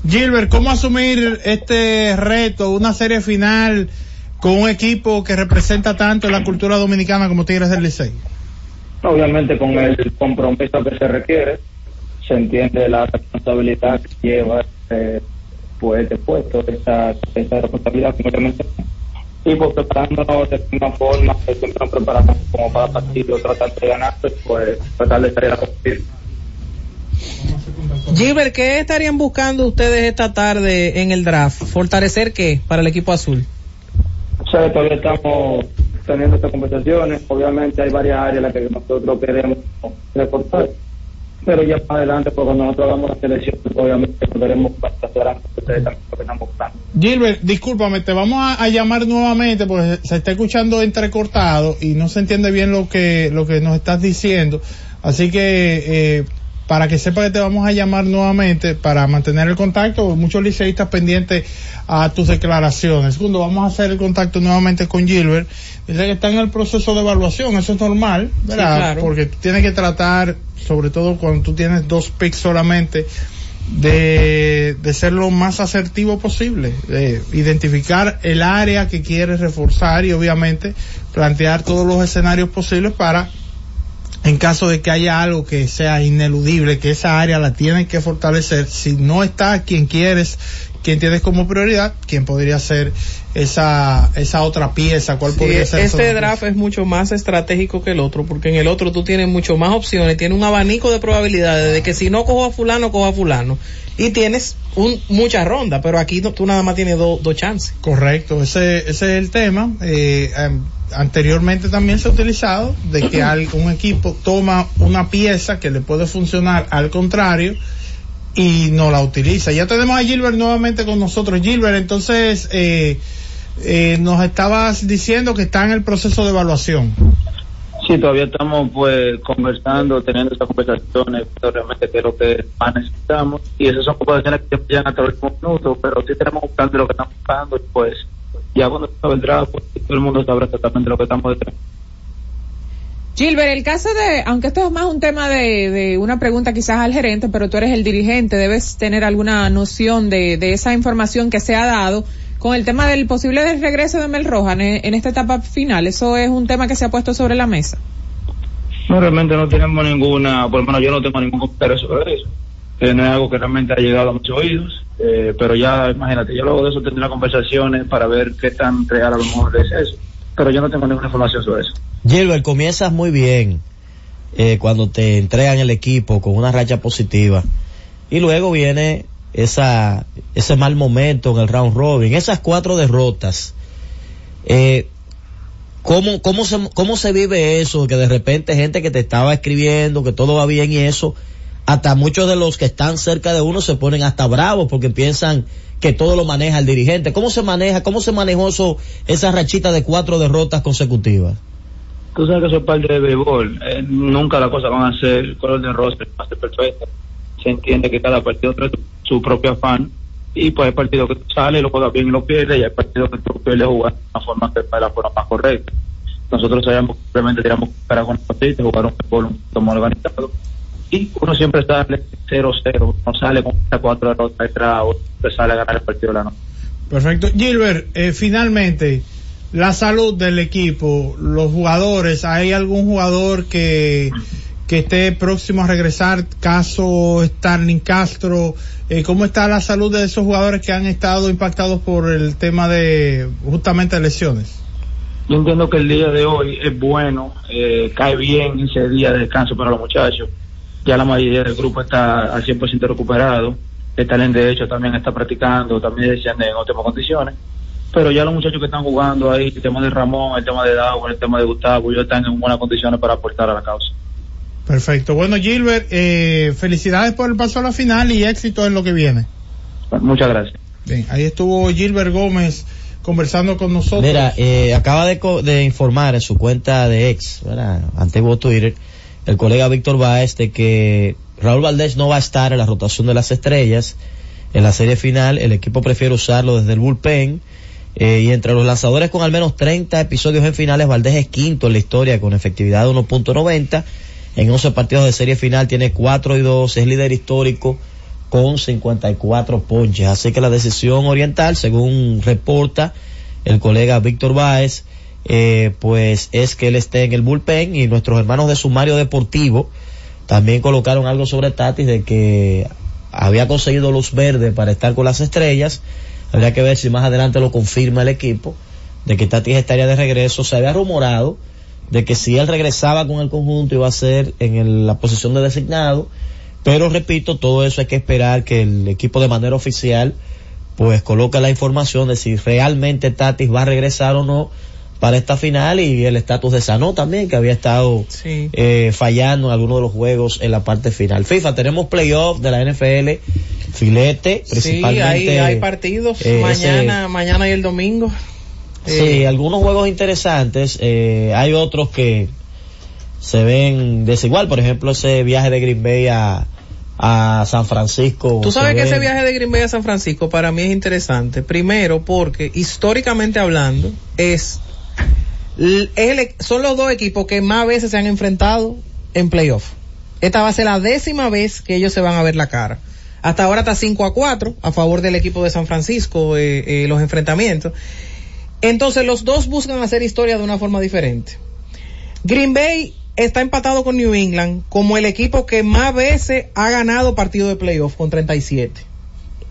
Gilbert, ¿cómo asumir este reto, una serie final con un equipo que representa tanto la cultura dominicana como Tigres del Licey? Obviamente con el compromiso que se requiere, se entiende la responsabilidad que lleva eh, pues este puesto, esa, responsabilidad obviamente y pues preparándonos de una forma que siempre nos preparamos como para partido, tratar de ganar, pues tratar de salir a competir. Gilbert, ¿qué estarían buscando ustedes esta tarde en el draft? ¿Fortalecer qué para el equipo azul? O sea, todavía estamos teniendo estas conversaciones. Obviamente hay varias áreas en las que nosotros queremos reportar. Pero ya más adelante, pues cuando nosotros hagamos la selección, obviamente podremos pasar ustedes también lo que están buscando. Gilbert, discúlpame, te vamos a, a, llamar nuevamente porque se está escuchando entrecortado y no se entiende bien lo que, lo que nos estás diciendo. Así que, eh, para que sepa que te vamos a llamar nuevamente para mantener el contacto, muchos liceístas pendientes a tus declaraciones. Segundo, vamos a hacer el contacto nuevamente con Gilbert. Dice que está en el proceso de evaluación, eso es normal, ¿verdad? Sí, claro. Porque tienes que tratar, sobre todo cuando tú tienes dos picks solamente, de, de ser lo más asertivo posible, de identificar el área que quieres reforzar y obviamente plantear todos los escenarios posibles para en caso de que haya algo que sea ineludible, que esa área la tienen que fortalecer, si no está quien quieres, quien tienes como prioridad, quién podría ser esa, esa otra pieza, cuál sí, podría ser Este draft pieza? es mucho más estratégico que el otro, porque en el otro tú tienes mucho más opciones, tienes un abanico de probabilidades de que si no cojo a fulano, cojo a fulano. Y tienes un, muchas rondas, pero aquí no, tú nada más tienes dos do chances. Correcto, ese, ese es el tema. Eh, um, anteriormente también se ha utilizado de que un equipo toma una pieza que le puede funcionar al contrario y no la utiliza. Ya tenemos a Gilbert nuevamente con nosotros. Gilbert, entonces eh, eh, nos estabas diciendo que está en el proceso de evaluación. Sí, todavía estamos pues conversando, teniendo esas conversaciones, realmente que es lo que más necesitamos y esas son conversaciones que llegan hasta los últimos minutos, pero sí tenemos un plan de lo que estamos buscando y pues ya cuando se vendrá, pues todo el mundo sabrá exactamente lo que estamos detrás. Gilbert, el caso de, aunque esto es más un tema de, de, una pregunta quizás al gerente, pero tú eres el dirigente, debes tener alguna noción de, de esa información que se ha dado con el tema del posible regreso de Mel Rojas en, en, esta etapa final. ¿Eso es un tema que se ha puesto sobre la mesa? No, realmente no tenemos ninguna, por lo menos yo no tengo ningún comentario sobre eso. Eh, no es algo que realmente ha llegado a muchos oídos, eh, pero ya imagínate, yo luego de eso tendré conversaciones para ver qué tan real a lo mejor es eso, pero yo no tengo ninguna información sobre eso. Gilbert, comienzas muy bien eh, cuando te entregan el equipo con una racha positiva y luego viene esa ese mal momento en el round robin, esas cuatro derrotas. Eh, ¿cómo, cómo, se, ¿Cómo se vive eso? Que de repente gente que te estaba escribiendo, que todo va bien y eso, hasta muchos de los que están cerca de uno se ponen hasta bravos porque piensan que todo lo maneja el dirigente. ¿Cómo se maneja, cómo se manejó eso, esa rachita de cuatro derrotas consecutivas? Tú sabes que eso es parte de béisbol. Eh, nunca las cosas van a ser color de rosa, va a ser. Se entiende que cada partido trae su propio afán y pues hay partidos que sale, lo juegas bien y lo pierdes y hay partidos que tú pierdes jugar de la forma más correcta. Nosotros sabíamos que simplemente tiramos para con el jugar un fútbol un poquito más organizado y uno siempre sale 0-0, no sale con 4 derrotas detrás o sale a ganar el partido de la noche. Perfecto. Gilbert, eh, finalmente, la salud del equipo, los jugadores, ¿hay algún jugador que, que esté próximo a regresar? Caso Starling Castro, eh, ¿cómo está la salud de esos jugadores que han estado impactados por el tema de justamente lesiones? Yo entiendo que el día de hoy es bueno, eh, cae bien ese día de descanso para los muchachos ya la mayoría del grupo está al 100% recuperado. El talento de hecho también está practicando, también decían en óptimas condiciones. Pero ya los muchachos que están jugando ahí, el tema de Ramón, el tema de Dauer, el tema de Gustavo, ya están en buenas condiciones para aportar a la causa. Perfecto. Bueno, Gilbert, eh, felicidades por el paso a la final y éxito en lo que viene. Muchas gracias. Bien, ahí estuvo Gilbert Gómez conversando con nosotros. Mira, eh, acaba de, de, informar en su cuenta de ex, ¿verdad? Antiguo Twitter, el colega Víctor Baez de que Raúl Valdés no va a estar en la rotación de las estrellas en la serie final. El equipo prefiere usarlo desde el bullpen. Eh, y entre los lanzadores con al menos 30 episodios en finales, Valdés es quinto en la historia con efectividad de 1.90. En 11 partidos de serie final tiene 4 y 2, es líder histórico con 54 ponches. Así que la decisión oriental, según reporta el colega Víctor Báez, eh, pues es que él esté en el bullpen y nuestros hermanos de Sumario Deportivo también colocaron algo sobre Tatis de que había conseguido luz verde para estar con las estrellas. Habría que ver si más adelante lo confirma el equipo de que Tatis estaría de regreso. Se había rumorado de que si él regresaba con el conjunto iba a ser en la posición de designado. Pero repito, todo eso hay que esperar que el equipo de manera oficial pues coloque la información de si realmente Tatis va a regresar o no para esta final y el estatus de Sano también, que había estado eh, fallando en algunos de los juegos en la parte final. FIFA, tenemos playoff de la NFL, filete, principalmente. Sí, hay, hay partidos eh, mañana, mañana y el domingo. Sí, Eh, algunos juegos interesantes, eh, hay otros que se ven desigual, por ejemplo ese viaje de Green Bay a, a San Francisco. Tú sabes que ese viaje de Green Bay a San Francisco para mí es interesante. Primero porque históricamente hablando es son los dos equipos que más veces se han enfrentado en playoff. Esta va a ser la décima vez que ellos se van a ver la cara. Hasta ahora está 5 a 4 a favor del equipo de San Francisco eh, eh, los enfrentamientos. Entonces los dos buscan hacer historia de una forma diferente. Green Bay está empatado con New England como el equipo que más veces ha ganado partido de playoff con 37.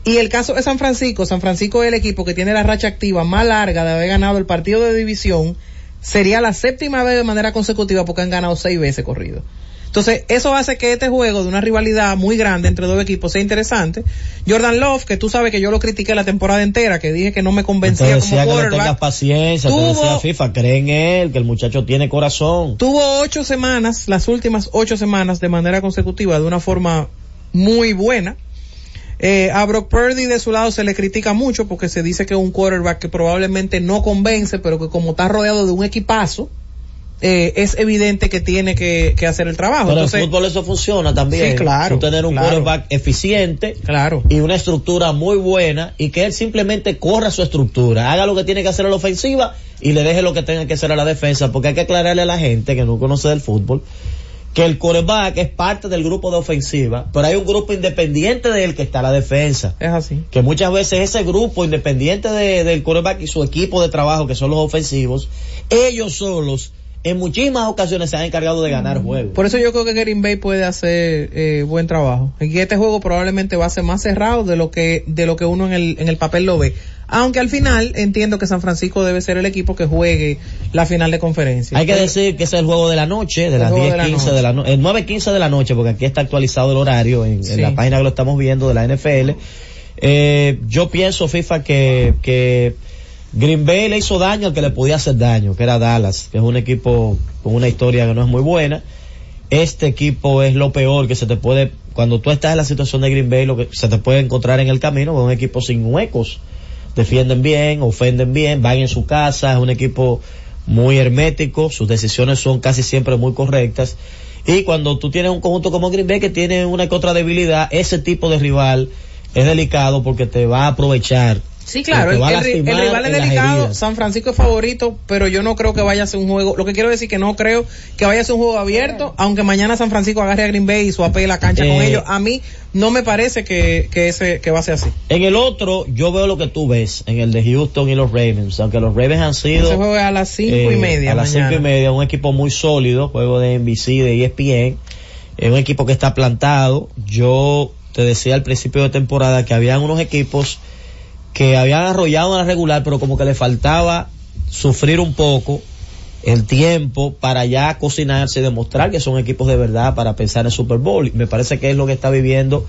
Y el caso de San Francisco, San Francisco es el equipo que tiene la racha activa más larga de haber ganado el partido de división, sería la séptima vez de manera consecutiva porque han ganado seis veces corrido. Entonces, eso hace que este juego de una rivalidad muy grande entre dos equipos sea interesante. Jordan Love, que tú sabes que yo lo critiqué la temporada entera, que dije que no me convencía decía como que le tengas paciencia, Tuvo- FIFA, cree en él, que el muchacho tiene corazón. Tuvo ocho semanas, las últimas ocho semanas de manera consecutiva, de una forma muy buena. Eh, a Brock Purdy de su lado se le critica mucho porque se dice que es un quarterback que probablemente no convence, pero que como está rodeado de un equipazo, eh, es evidente que tiene que, que hacer el trabajo. Pero Entonces, el fútbol eso funciona también. Sí, claro, Tú tener un claro. quarterback eficiente claro. y una estructura muy buena y que él simplemente corra su estructura, haga lo que tiene que hacer a la ofensiva y le deje lo que tenga que hacer a la defensa, porque hay que aclararle a la gente que no conoce del fútbol que el quarterback es parte del grupo de ofensiva, pero hay un grupo independiente de él que está a la defensa. es así. Que muchas veces ese grupo independiente de- del quarterback y su equipo de trabajo, que son los ofensivos, ellos solos en muchísimas ocasiones se han encargado de ganar juegos. Por eso yo creo que Green Bay puede hacer eh, buen trabajo. Y que este juego probablemente va a ser más cerrado de lo que de lo que uno en el en el papel lo ve. Aunque al final entiendo que San Francisco debe ser el equipo que juegue la final de conferencia. Hay que decir que ese es el juego de la noche, de El las juego 10, de la 15 noche. de la noche, el 9, 15 de la noche, porque aquí está actualizado el horario en, en la página que lo estamos viendo de la NFL. Eh, yo pienso, FIFA, que, que Green Bay le hizo daño al que le podía hacer daño, que era Dallas, que es un equipo con una historia que no es muy buena. Este equipo es lo peor que se te puede, cuando tú estás en la situación de Green Bay, lo que se te puede encontrar en el camino, es un equipo sin huecos. Defienden bien, ofenden bien, van en su casa, es un equipo muy hermético, sus decisiones son casi siempre muy correctas. Y cuando tú tienes un conjunto como Green Bay que tiene una que otra debilidad, ese tipo de rival es delicado porque te va a aprovechar. Sí, claro, el, el ri- el lastimar rival es delicado. San Francisco es favorito, pero yo no creo que vaya a ser un juego, lo que quiero decir que no creo que vaya a ser un juego abierto, aunque mañana San Francisco agarre a Green Bay y swapee la cancha con Eh. ellos, a mí no me parece que, que ese, que va a ser así. En el otro, yo veo lo que tú ves, en el de Houston y los Ravens, aunque los Ravens han sido... Ese juego es a las cinco y eh, media A las mañana. cinco y media, un equipo muy sólido, juego de NBC, de E ESPN, es un equipo que está plantado. Yo te decía al principio de temporada que habían unos equipos que habían arrollado en la regular, pero como que le faltaba sufrir un poco el tiempo para ya cocinarse y demostrar que son equipos de verdad para pensar en Super Bowl. Y me parece que es lo que está viviendo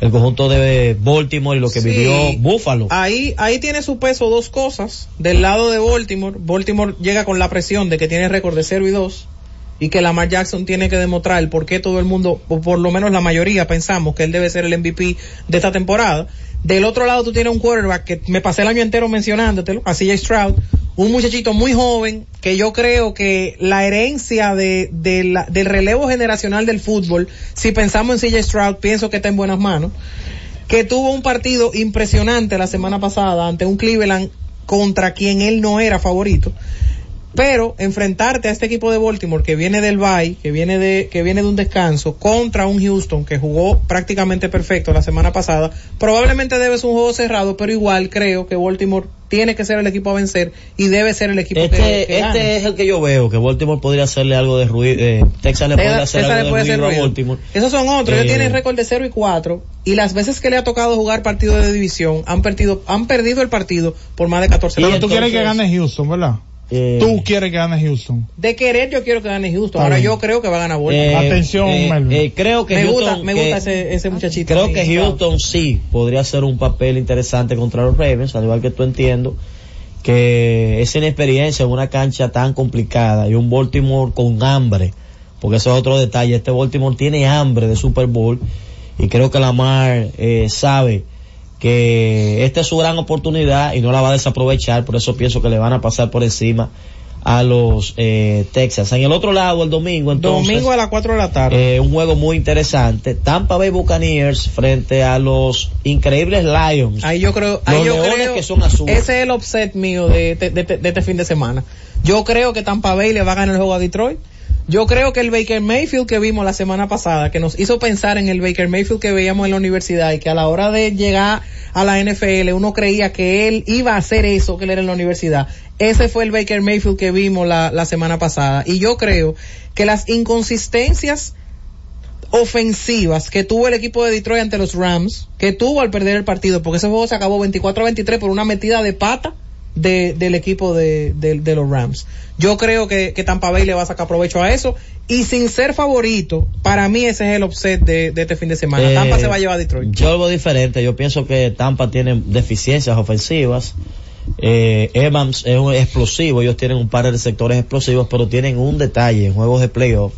el conjunto de Baltimore y lo que Sí. vivió Buffalo. Ahí, ahí tiene su peso dos cosas. Del lado de Baltimore, Baltimore llega con la presión de que tiene récord de 0 y 2 y que Lamar Jackson tiene que demostrar por qué todo el mundo, o por lo menos la mayoría, pensamos que él debe ser el MVP de esta temporada. Del otro lado tú tienes un quarterback que me pasé el año entero mencionándotelo, a CJ Stroud, un muchachito muy joven que yo creo que la herencia de, de la- del relevo generacional del fútbol, si pensamos en CJ Stroud, pienso que está en buenas manos que tuvo un partido impresionante la semana pasada ante un Cleveland contra quien él no era favorito. Pero enfrentarte a este equipo de Baltimore que viene del bye, que viene de, que viene de un descanso, contra un Houston que jugó prácticamente perfecto la semana pasada, probablemente debe ser un juego cerrado, pero igual creo que Baltimore tiene que ser el equipo a vencer y debe ser el equipo Este, que, que este gane. es el que yo veo, que Baltimore podría hacerle algo de ruido, eh, Texas le puede hacer Texas algo puede de ruido a. Baltimore. Esos son otros. Ellos Eh, tienen récord de 0 y 4 y las veces que le ha tocado jugar partidos de división han perdido, han perdido el partido por más de 14 Pero tú quieres que gane Houston, ¿verdad? Eh, Tú quieres que gane Houston. De querer yo quiero que gane Houston. Ahora yo creo que va a ganar Baltimore. eh, Atención, eh, eh, creo que me Houston, gusta, me que- gusta ese, ese muchachito. Creo ahí. que Houston sí podría hacer un papel interesante contra los Ravens, al igual que tú entiendo que esa inexperiencia en una cancha tan complicada y un Baltimore con hambre, porque eso es otro detalle, este Baltimore tiene hambre de Super Bowl y creo que Lamar eh, sabe que esta es su gran oportunidad y no la va a desaprovechar, por eso pienso que le van a pasar por encima a los eh, Texas. En el otro lado, el domingo, entonces, Domingo a las 4 de la tarde. eh, un juego muy interesante. Tampa Bay Buccaneers frente a los increíbles Lions. Ahí yo creo, ahí los yo leones creo, que son azules. ese es el upset mío de, de- de- de este fin de semana. Yo creo que Tampa Bay le va a ganar el juego a Detroit. Yo creo que el Baker Mayfield que vimos la semana pasada, que nos hizo pensar en el Baker Mayfield que veíamos en la universidad y que a la hora de llegar a la NFL uno creía que él iba a hacer eso que él era en la universidad. Ese fue el Baker Mayfield que vimos la, semana pasada. Y yo creo que las inconsistencias ofensivas que tuvo el equipo de Detroit ante los Rams, que tuvo al perder el partido, porque ese juego se acabó 24-23 por una metida de pata de, del equipo de, de- de los Rams. Yo creo que, que Tampa Bay le va a sacar provecho a eso y sin ser favorito, para mí ese es el upset de, de este fin de semana. Eh, Tampa se va a llevar a Detroit. Yo veo diferente. Yo pienso que Tampa tiene deficiencias ofensivas. Eh, Evans es un explosivo. Ellos tienen un par de sectores explosivos, pero tienen un detalle en juegos de playoff.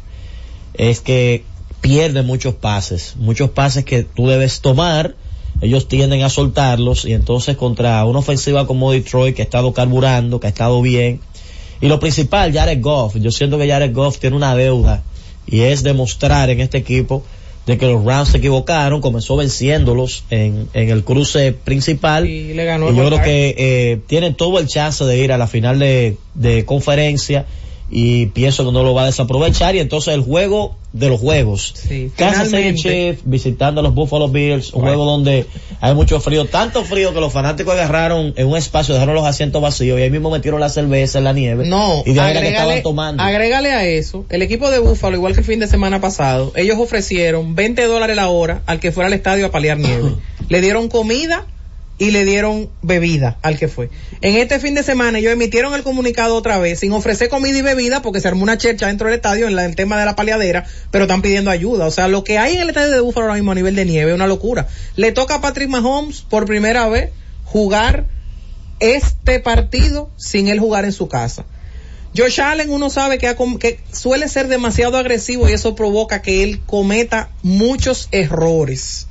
Es que pierden muchos pases. Muchos pases que tú debes tomar. Ellos tienden a soltarlos y entonces contra una ofensiva como Detroit que ha estado carburando, que ha estado bien. Y lo principal, Jared Goff. Yo siento que Jared Goff tiene una deuda y es demostrar en este equipo de que los Rams se equivocaron, comenzó venciéndolos en, en el cruce principal Y le ganó y yo creo que eh, tienen todo el chance de ir a la final de, de conferencia y pienso que no lo va a desaprovechar y entonces el juego de los juegos Sí, Kansas City. Chiefs visitando a los Buffalo Bills un Bueno. juego donde hay mucho frío tanto frío que los fanáticos agarraron en un espacio dejaron los asientos vacíos y ahí mismo metieron la cerveza en la nieve No, y de ahí era que estaban agrégale, tomando agrégale a eso, el equipo de Búfalo, igual que el fin de semana pasado, ellos ofrecieron 20 dólares la hora al que fuera al estadio a paliar nieve. *laughs* le dieron comida y le dieron bebida al que fue. En este fin de semana ellos emitieron el comunicado otra vez sin ofrecer comida y bebida porque se armó una chercha dentro del estadio en la- el tema de la paliadera, pero están pidiendo ayuda. O sea, lo que hay en el estadio de Búfalo ahora mismo a nivel de nieve es una locura. Le toca a Patrick Mahomes por primera vez jugar este partido sin él jugar en su casa. Josh Allen uno sabe que, ha que suele ser demasiado agresivo y eso provoca que él cometa muchos errores.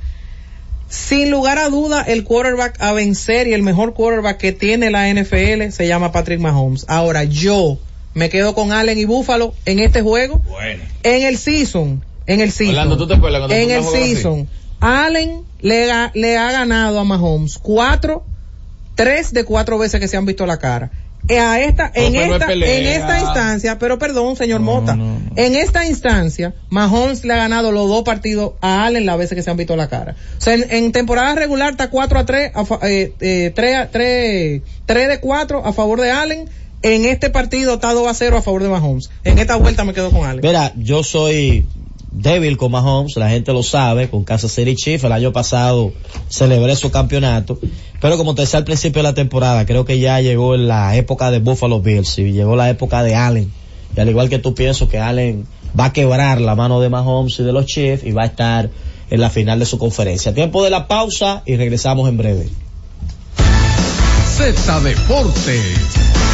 Sin lugar a duda, el quarterback a vencer y el mejor quarterback que tiene la NFL se llama Patrick Mahomes. Ahora yo me quedo con Allen y Buffalo en este juego. Bueno. En el season, en el season. Orlando, ¿tú te acuerdas cuando en el season, Allen le, le ha ganado a Mahomes cuatro, tres de cuatro veces que se han visto la cara. Eh, A esta, en pero no es esta, en esta instancia, pero perdón, señor Mota, en esta instancia, Mahomes le ha ganado los dos partidos a Allen las veces que se han visto la cara. O sea, en, en temporada regular está 4 a 3, a, fa- eh, eh, 3, a- 3, 3 de 4 a favor de Allen. En este partido está 2 a 0 a favor de Mahomes. En esta vuelta me quedo con Allen. Mira, yo soy débil con Mahomes, la gente lo sabe, con Kansas City Chiefs, el año pasado celebré su campeonato, pero como te decía al principio de la temporada, creo que ya llegó la época de Buffalo Bills y llegó la época de Allen, y al igual que tú pienso que Allen va a quebrar la mano de Mahomes y de los Chiefs y va a estar en la final de su conferencia. Tiempo de la pausa y regresamos en breve. Z Deportes.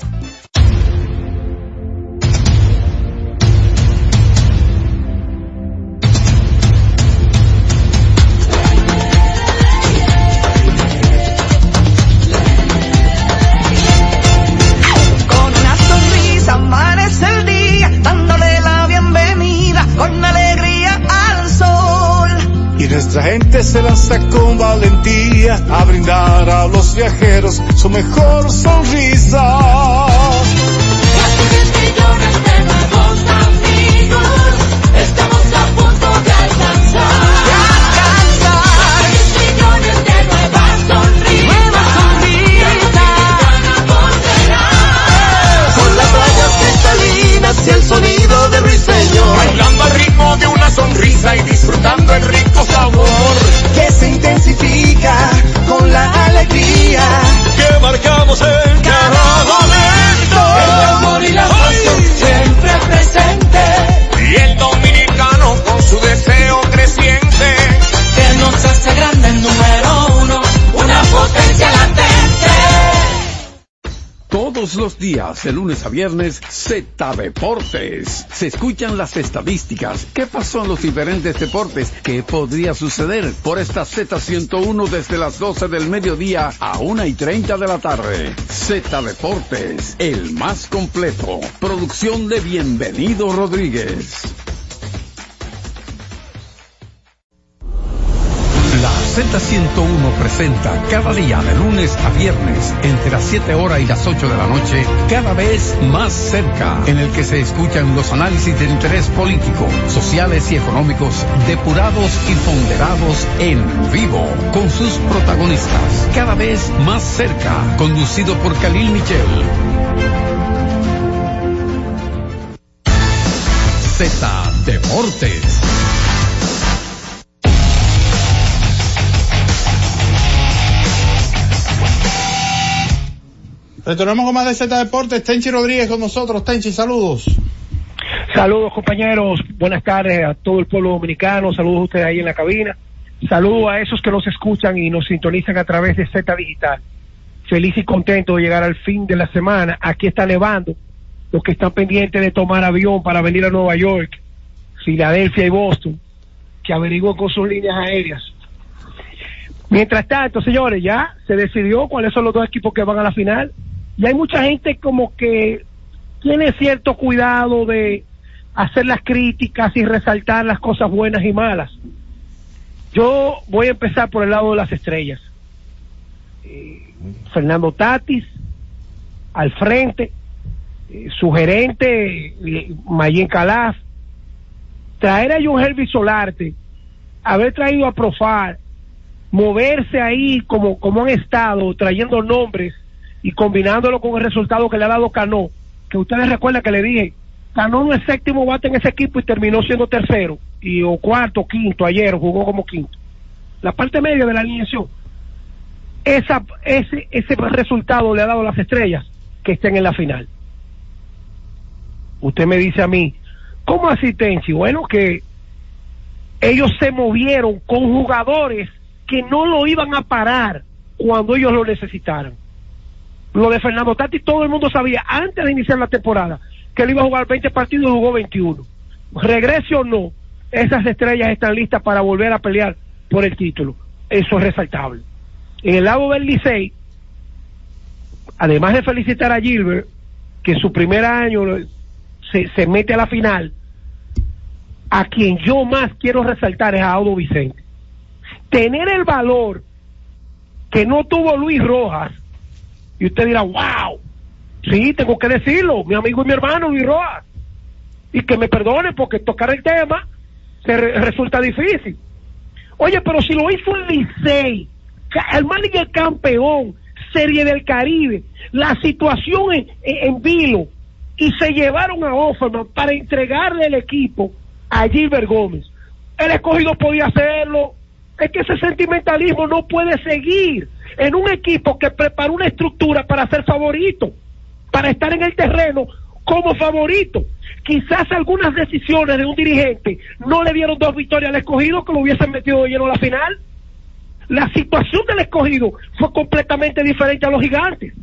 Nuestra gente se lanza con valentía a brindar a los viajeros su mejor sonrisa. Sonrisa y disfrutando el rico sabor. que se intensifica con la alegría. Que marcamos en cada momento. El amor y la pasión siempre presente. Los días, de lunes a viernes, Z Deportes. Se escuchan las estadísticas. ¿Qué pasó en los diferentes deportes? ¿Qué podría suceder? Por esta Z101 desde las 12 del mediodía a 1 y 30 de la tarde. Z Deportes, el más completo. Producción de Bienvenido Rodríguez. Z101 presenta cada día de lunes a viernes entre las 7 horas y las 8 de la noche, cada vez más cerca, en el que se escuchan los análisis de interés político, sociales y económicos depurados y ponderados en vivo, con sus protagonistas, cada vez más cerca, conducido por Khalil Michel. Z Deportes. Retornamos con más de Z Deportes. Tenchi Rodríguez con nosotros. Tenchi, saludos. Saludos compañeros, buenas tardes a todo el pueblo dominicano, saludos a ustedes ahí en la cabina, saludos a esos que nos escuchan y nos sintonizan a través de Z Digital. Feliz y contento de llegar al fin de la semana, aquí está nevando, los que están pendientes de tomar avión para venir a Nueva York, Filadelfia y Boston, que averigüen con sus líneas aéreas. Mientras tanto, señores, ya se decidió cuáles son los dos equipos que van a la final. Y hay mucha gente como que tiene cierto cuidado de hacer las críticas y resaltar las cosas buenas y malas. Yo voy a empezar por el lado de las estrellas. Eh, Fernando Tatis al frente, eh, su gerente eh, Mayen Calaf, traer a John Hervey Solarte, haber traído a Profar, moverse ahí como, como han estado, trayendo nombres y combinándolo con el resultado que le ha dado Cano, que ustedes recuerdan que le dije, Cano no es séptimo bate en ese equipo y terminó siendo tercero, y o cuarto, quinto, ayer jugó como quinto. La parte media de la alineación. Ese, ese resultado le ha dado a las estrellas que estén en la final. Usted me dice a mí, ¿cómo así, Tenchi? Bueno, que ellos se movieron con jugadores que no lo iban a parar cuando ellos lo necesitaran. Lo de Fernando Tati todo el mundo sabía antes de iniciar la temporada que él iba a jugar 20 partidos y jugó 21. Regrese o no, esas estrellas están listas para volver a pelear por el título. Eso es resaltable. En el lado del Licey, además de felicitar a Gilbert, que su primer año se, se mete a la final, a quien yo más quiero resaltar es a Audo Vicente. Tener el valor que no tuvo Luis Rojas, y usted dirá, wow, sí, tengo que decirlo, mi amigo y mi hermano Luis Rojas, y que me perdone porque tocar el tema se re- resulta difícil. Oye, pero si lo hizo el Licey, el manager campeón, Serie del Caribe, la situación en, en Vilo, y se llevaron a Offerman para entregarle el equipo a Gilbert Gómez. El escogido podía hacerlo. Es que ese sentimentalismo no puede seguir en un equipo que preparó una estructura para ser favorito, para estar en el terreno como favorito. Quizás algunas decisiones de un dirigente no le dieron dos victorias al escogido que lo hubiesen metido de lleno a la final. La situación del escogido fue completamente diferente a los gigantes.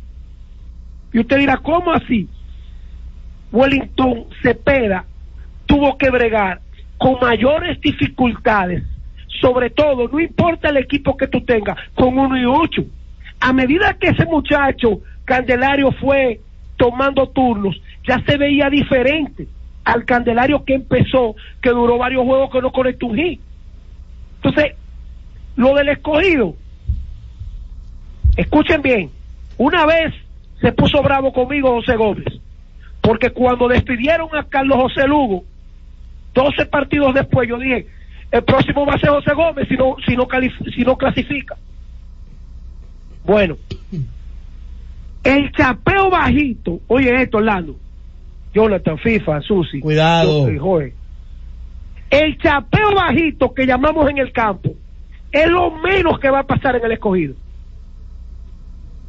Y usted dirá, ¿cómo así? Wellington Cepeda tuvo que bregar con mayores dificultades, sobre todo, no importa el equipo que tú tengas, con uno y ocho. A medida que ese muchacho Candelario fue tomando turnos, ya se veía diferente al Candelario que empezó, que duró varios juegos que no conectó un hit. Entonces, lo del escogido. Escuchen bien, una vez se puso bravo conmigo José Gómez, porque cuando despidieron a Carlos José Lugo, 12 partidos después, yo dije, el próximo va a ser José Gómez si no, si no, si no clasifica. Bueno, el chapeo bajito, oye esto, Orlando, Jonathan, FIFA, Susi, cuidado, el chapeo bajito que llamamos en el campo es lo menos que va a pasar en el escogido.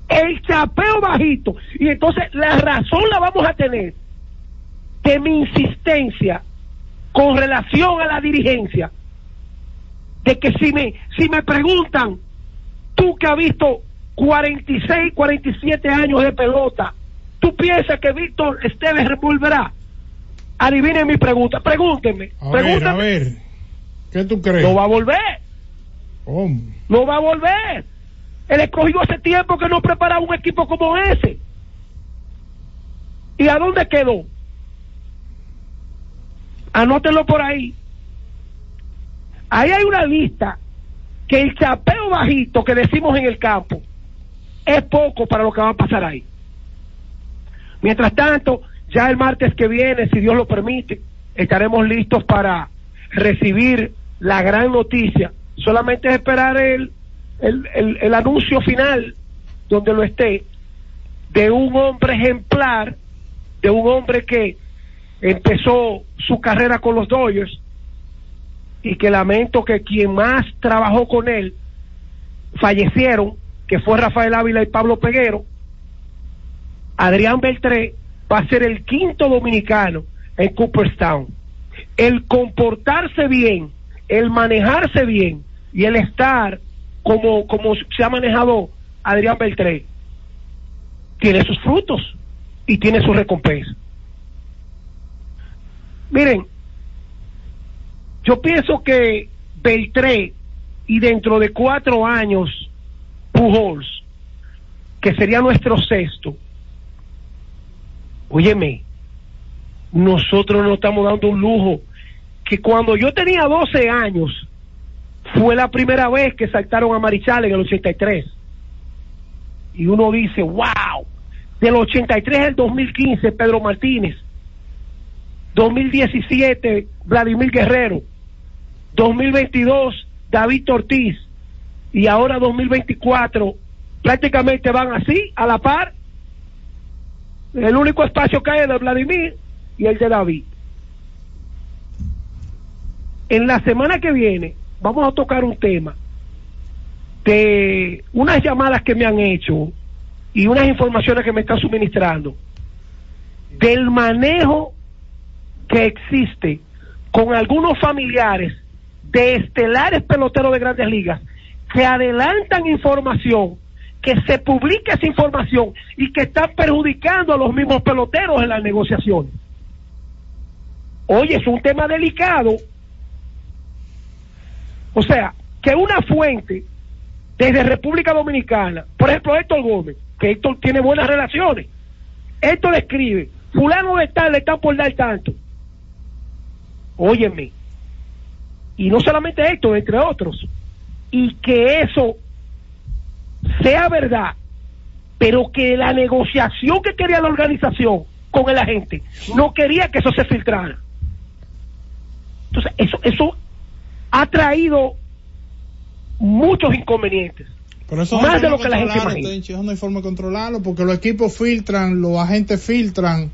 El chapeo bajito. Y entonces la razón la vamos a tener de mi insistencia con relación a la dirigencia. De que si me, si me preguntan, tú que has visto 46, 47 años de pelota, ¿tú piensas que Víctor Esteves revolverá? Adivinen mi pregunta, pregúntenme. A ver, a ver, ¿qué tú crees? No va a volver. No va a volver. El escogido hace tiempo que no preparaba un equipo como ese. ¿Y a dónde quedó? Anótenlo por ahí. Ahí hay una lista que el chapeo bajito que decimos en el campo es poco para lo que va a pasar ahí. Mientras tanto, ya el martes que viene, si Dios lo permite, estaremos listos para recibir la gran noticia. Solamente es esperar el, el, el, anuncio final, donde lo esté, de un hombre ejemplar, de un hombre que empezó su carrera con los Dodgers y que lamento que quien más trabajó con él fallecieron, que fue Rafael Ávila y Pablo Peguero. Adrián Beltré va a ser el quinto dominicano en Cooperstown. El comportarse bien, el manejarse bien y el estar como, como se ha manejado Adrián Beltré, tiene sus frutos y tiene su recompensa. Miren, yo pienso que Beltré y dentro de cuatro años Pujols, que sería nuestro sexto, Óyeme, nosotros nos estamos dando un lujo que cuando yo tenía 12 años fue la primera vez que saltaron a Marichal en el 83. Y uno dice, wow, del 83 al 2015 Pedro Martínez, 2017 Vladimir Guerrero, 2022 David Ortiz y ahora 2024 prácticamente van así a la par el único espacio que hay es de Vladimir y el de David. En la semana que viene vamos a tocar un tema de unas llamadas que me han hecho y unas informaciones que me están suministrando del manejo que existe con algunos familiares de estelares peloteros de grandes ligas que adelantan información que se publique esa información y que están perjudicando a los mismos peloteros en las negociaciones. Oye, es un tema delicado. O sea, que una fuente desde República Dominicana, por ejemplo Héctor Gómez, que Héctor tiene buenas relaciones, Héctor escribe, fulano de tal le está por dar tanto. Óyeme. Y no solamente Héctor, entre otros. Y que eso sea verdad, pero que la negociación que quería la organización con el agente no quería que eso se filtrara. Entonces, eso, eso ha traído muchos inconvenientes. más de lo que la gente imagina. Eso no hay forma de controlarlo porque los equipos filtran, los agentes filtran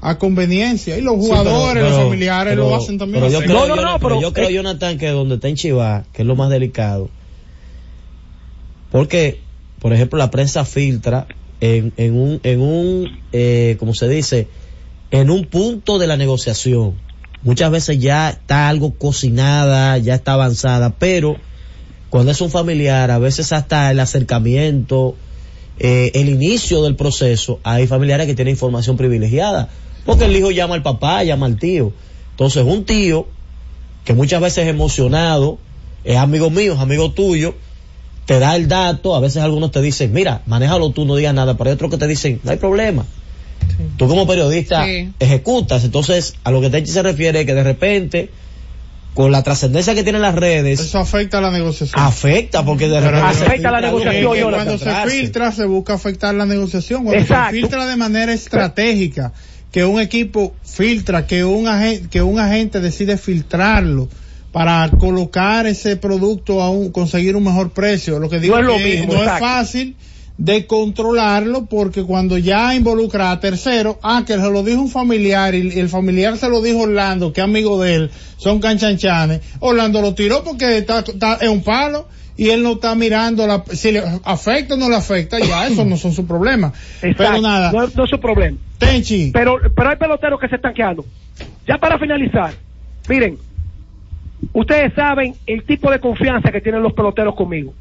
a conveniencia y los jugadores, los familiares lo hacen también. Pero yo creo, no, no, no, pero, yo creo, Jonathan, que donde está en Chivá, que es lo más delicado, porque, por ejemplo, la prensa filtra en, en un, en un eh, como se dice, en un punto de la negociación. Muchas veces ya está algo cocinada, ya está avanzada, pero cuando es un familiar, a veces hasta el acercamiento, eh, el inicio del proceso, hay familiares que tienen información privilegiada, porque el hijo llama al papá, llama al tío. Entonces, un tío que muchas veces es emocionado, es amigo mío, es amigo tuyo, te da el dato, a veces algunos te dicen, mira, manéjalo tú, no digas nada, pero hay otros que te dicen, no hay problema. Tú como periodista ejecutas, entonces a lo que te se refiere es que de repente con la trascendencia que tienen las redes. Eso afecta a la negociación. Afecta porque de repente. Afecta la negociación. Que cuando se filtra, se busca afectar la negociación. Cuando se filtra de manera estratégica, que un equipo filtra, que un agente, que un agente decide filtrarlo para colocar ese producto a un, conseguir un mejor precio. Lo que digo no es, que no es fácil de controlarlo porque cuando ya involucra a terceros, ah, que se lo dijo un familiar y el familiar se lo dijo Orlando, que amigo de él, son canchanchanes, Orlando lo tiró porque está, está en un palo y él no está mirando la, si le afecta o no le afecta, ya *coughs* eso no son su problemas. Pero nada. No, no, es su problema. Tenchi. Pero, pero hay peloteros que se están quedando. Ya para finalizar, miren, ustedes saben el tipo de confianza que tienen los peloteros conmigo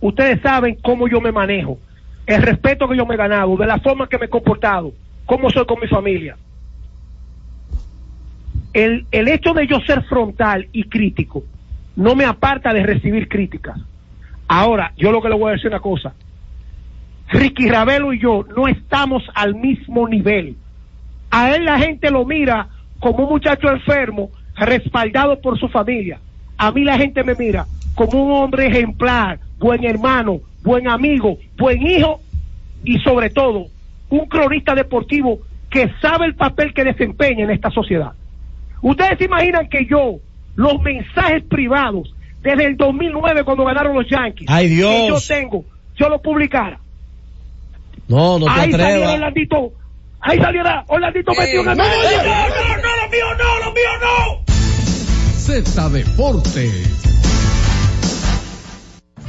ustedes saben cómo yo me manejo, el respeto que yo me he ganado, de la forma que me he comportado, cómo soy con mi familia. El, el hecho de yo ser frontal y crítico no me aparta de recibir críticas. Ahora, yo lo que le voy a decir una cosa. Ricky Ravelo y yo no estamos al mismo nivel. A él la gente lo mira como un muchacho enfermo, respaldado por su familia. A mí la gente me mira como un hombre ejemplar, buen hermano, buen amigo, buen hijo y sobre todo un cronista deportivo que sabe el papel que desempeña en esta sociedad. Ustedes se imaginan que yo, los mensajes privados desde el 2009 cuando ganaron los Yankees, Ay, Dios. que yo tengo, yo lo publicara. No, no te ahí atrevas. saliera Orlandito, ahí saliera Orlandito metió una... No, no, no, no, lo mío no, lo mío no. Z Deportes.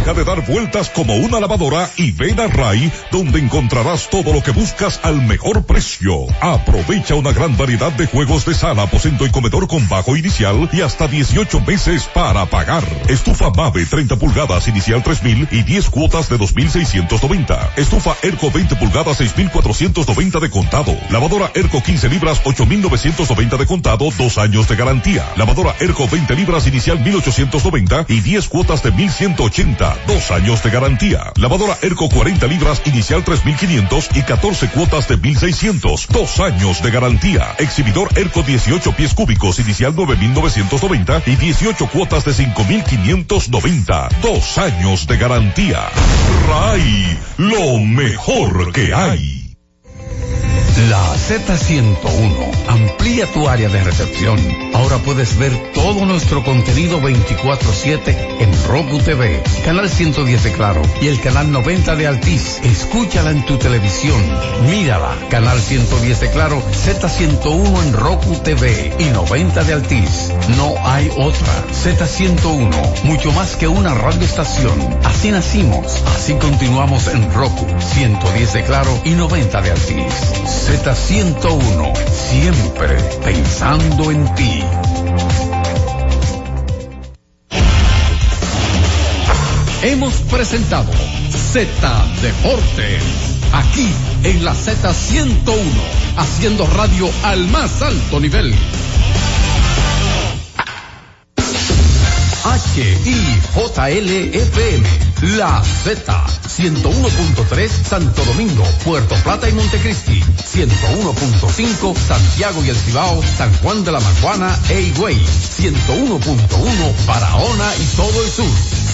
Deja de dar vueltas como una lavadora y ven a Ray, donde encontrarás todo lo que buscas al mejor precio. Aprovecha una gran variedad de juegos de sala, aposento y comedor con bajo inicial y hasta 18 meses para pagar. Estufa Mave 30 pulgadas inicial 3000 y 10 cuotas de 2690. Estufa Erco 20 pulgadas 6490 de contado. Lavadora Erco 15 libras 8990 de contado, dos años de garantía. Lavadora Erco 20 libras inicial 1890 y 10 cuotas de 1180 dos años de garantía. Lavadora Erco 40 libras inicial 3500 y 14 cuotas de 1600, dos años de garantía. Exhibidor Erco 18 pies cúbicos inicial 9990 y 18 cuotas de 5590, dos años de garantía. RAI, lo mejor que hay. La Z101 amplía tu área de recepción. Ahora puedes ver todo nuestro contenido 24/7 en Roku TV, canal 110 de Claro y el canal 90 de Altiz. Escúchala en tu televisión. Mírala, canal 110 de Claro, Z101 en Roku TV y 90 de Altiz. No hay otra. Z101, mucho más que una radioestación. Así nacimos, así continuamos en Roku, 110 de Claro y 90 de Altiz. Z101, siempre pensando en ti. Hemos presentado Z Deportes, aquí en la Z101, haciendo radio al más alto nivel. HIJLFM, La Z, 101.3 Santo Domingo, Puerto Plata y Montecristi, 101.5 Santiago y El Cibao, San Juan de la Maguana e Higüey, 101.1 Barahona y todo el sur.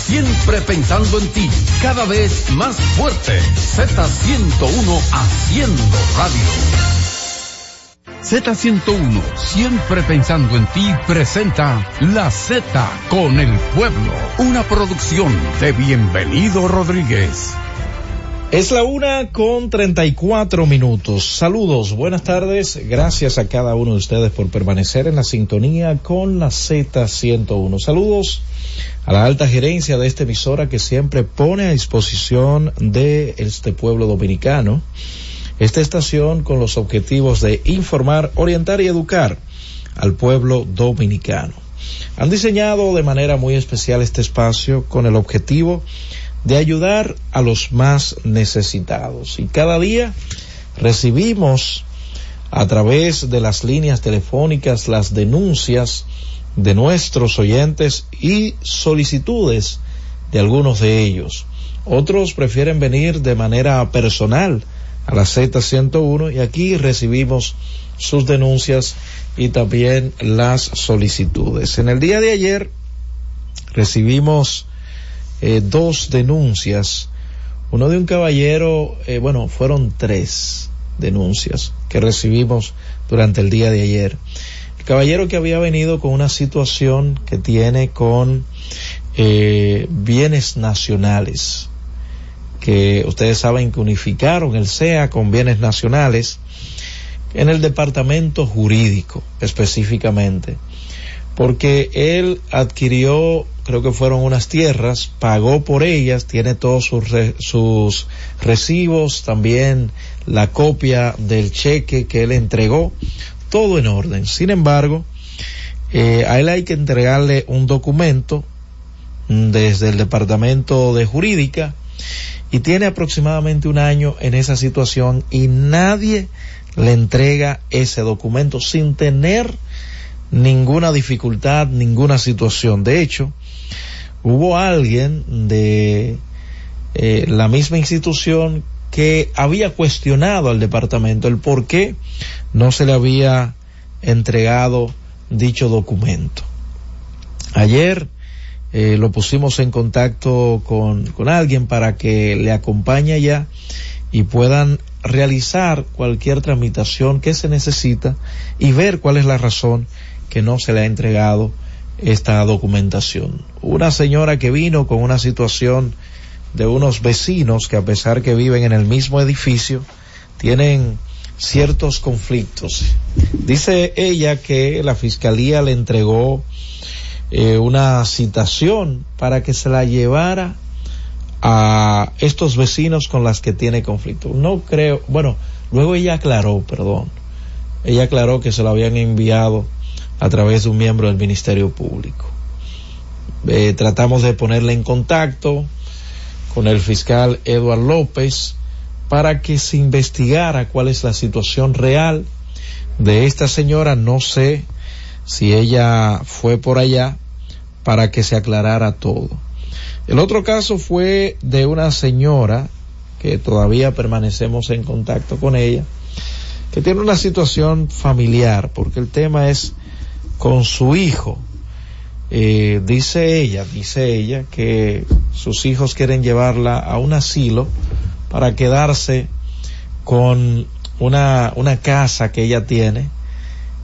Siempre pensando en ti, cada vez más fuerte. Z101 haciendo radio. Z101, siempre pensando en ti, presenta La Z con el pueblo, una producción de Bienvenido Rodríguez. Es la una con 34 minutos. Saludos, buenas tardes. Gracias a cada uno de ustedes por permanecer en la sintonía con la Z101. Saludos a la alta gerencia de esta emisora que siempre pone a disposición de este pueblo dominicano esta estación con los objetivos de informar, orientar y educar al pueblo dominicano. Han diseñado de manera muy especial este espacio con el objetivo de ayudar a los más necesitados. Y cada día recibimos a través de las líneas telefónicas las denuncias de nuestros oyentes y solicitudes de algunos de ellos. Otros prefieren venir de manera personal a la Z101 y aquí recibimos sus denuncias y también las solicitudes. En el día de ayer recibimos eh, dos denuncias. Uno de un caballero, eh, bueno, fueron tres denuncias que recibimos durante el día de ayer. El caballero que había venido con una situación que tiene con eh, bienes nacionales, que ustedes saben que unificaron el SEA con bienes nacionales en el departamento jurídico específicamente, porque él adquirió, creo que fueron unas tierras, pagó por ellas, tiene todos sus, sus recibos, también la copia del cheque que él entregó, todo en orden. Sin embargo, eh, a él hay que entregarle un documento desde el departamento de jurídica y tiene aproximadamente un año en esa situación y nadie le entrega ese documento sin tener ninguna dificultad, ninguna situación. De hecho, hubo alguien de eh, la misma institución que había cuestionado al departamento el por qué no se le había entregado dicho documento. Ayer eh, lo pusimos en contacto con, con alguien para que le acompañe allá y puedan realizar cualquier tramitación que se necesita y ver cuál es la razón que no se le ha entregado esta documentación. Una señora que vino con una situación de unos vecinos que a pesar que viven en el mismo edificio, tienen ciertos conflictos. Dice ella que la fiscalía le entregó eh, una citación para que se la llevara a estos vecinos con las que tiene conflicto. No creo, bueno, luego ella aclaró, perdón, ella aclaró que se lo habían enviado a través de un miembro del Ministerio Público. Eh, tratamos de ponerle en contacto con el fiscal Eduard López para que se investigara cuál es la situación real de esta señora. No sé si ella fue por allá para que se aclarara todo. El otro caso fue de una señora que todavía permanecemos en contacto con ella, que tiene una situación familiar, porque el tema es con su hijo. Eh, dice ella, dice ella que sus hijos quieren llevarla a un asilo para quedarse con una, una casa que ella tiene,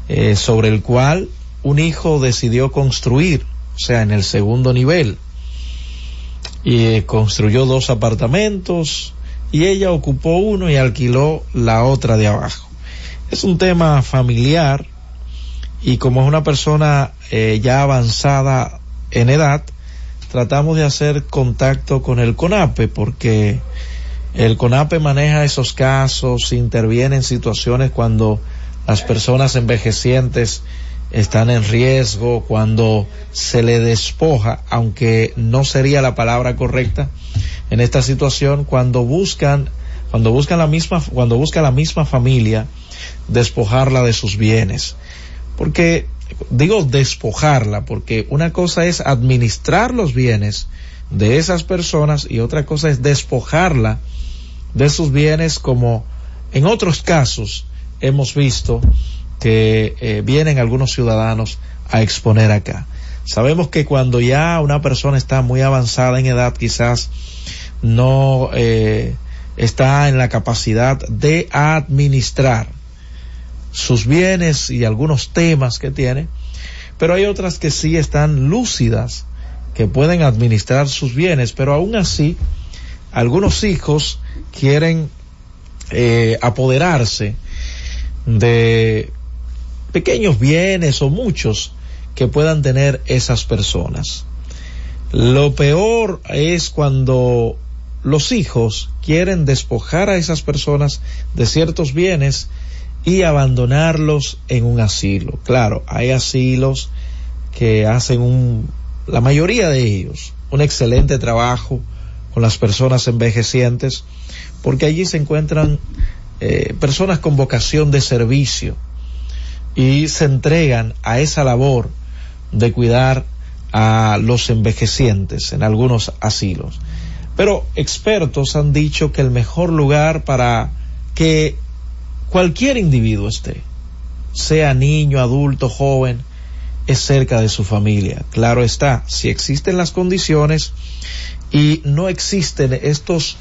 eh, sobre el cual un hijo decidió construir, o sea, en el segundo nivel y construyó dos apartamentos y ella ocupó uno y alquiló la otra de abajo. Es un tema familiar y como es una persona eh, ya avanzada en edad, tratamos de hacer contacto con el CONAPE porque el CONAPE maneja esos casos, interviene en situaciones cuando las personas envejecientes están en riesgo, cuando se le despoja, aunque no sería la palabra correcta en esta situación, cuando buscan, cuando buscan la misma, cuando busca la misma familia despojarla de sus bienes. Porque digo despojarla, porque una cosa es administrar los bienes de esas personas y otra cosa es despojarla de sus bienes como en otros casos hemos visto que eh, vienen algunos ciudadanos a exponer acá. Sabemos que cuando ya una persona está muy avanzada en edad, quizás no eh, está en la capacidad de administrar sus bienes y algunos temas que tiene, pero hay otras que sí están lúcidas, que pueden administrar sus bienes, pero aún así, algunos hijos quieren eh, apoderarse de pequeños bienes o muchos que puedan tener esas personas. Lo peor es cuando los hijos quieren despojar a esas personas de ciertos bienes y abandonarlos en un asilo. Claro, hay asilos que hacen un, la mayoría de ellos, un excelente trabajo con las personas envejecientes, porque allí se encuentran eh, personas con vocación de servicio y se entregan a esa labor de cuidar a los envejecientes en algunos asilos. Pero expertos han dicho que el mejor lugar para que cualquier individuo esté, sea niño, adulto, joven, es cerca de su familia. Claro está, si existen las condiciones y no existen estos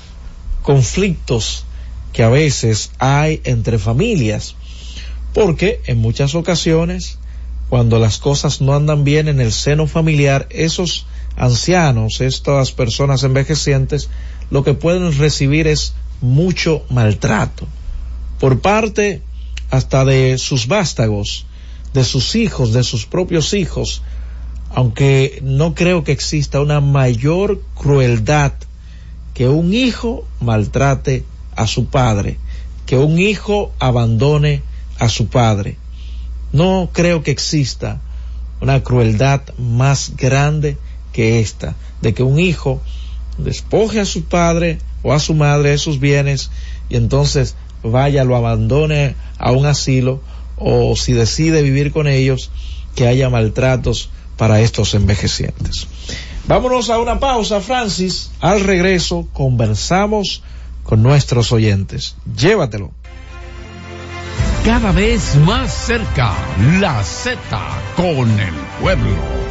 conflictos que a veces hay entre familias, porque en muchas ocasiones, cuando las cosas no andan bien en el seno familiar, esos ancianos, estas personas envejecientes, lo que pueden recibir es mucho maltrato por parte hasta de sus vástagos, de sus hijos, de sus propios hijos, aunque no creo que exista una mayor crueldad que un hijo maltrate a su padre, que un hijo abandone a su padre. No creo que exista una crueldad más grande que esta, de que un hijo despoje a su padre o a su madre de sus bienes y entonces vaya, lo abandone a un asilo o si decide vivir con ellos, que haya maltratos para estos envejecientes. Vámonos a una pausa, Francis. Al regreso conversamos con nuestros oyentes. Llévatelo. Cada vez más cerca, la Z con el pueblo.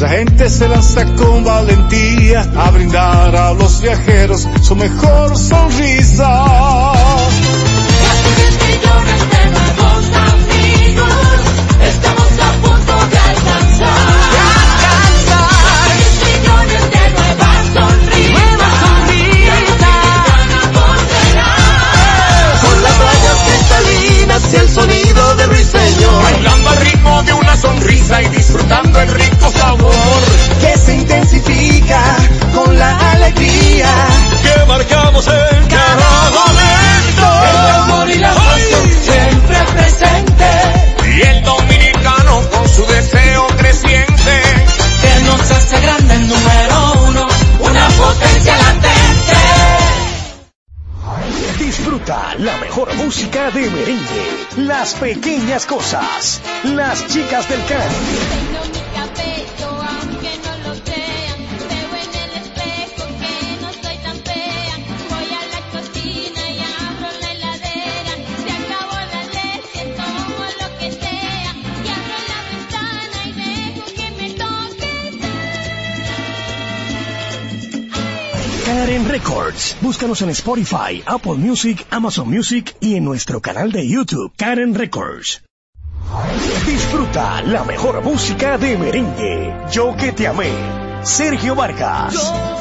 Nuestra gente se lanza con valentía a brindar a los viajeros su mejor sonrisa. millones de nuevos amigos, estamos a punto de alcanzar. De alcanzar. millones de nuevas sonrisas. Nuevas Con las playas cristalinas y el sonido de ruiseñor. Bailando al ritmo de una sonrisa y disfrutando el rico La mejor música de merengue, las pequeñas cosas, las chicas del can. Búscanos en Spotify, Apple Music, Amazon Music y en nuestro canal de YouTube, Karen Records. Disfruta la mejor música de merengue. Yo que te amé. Sergio Vargas.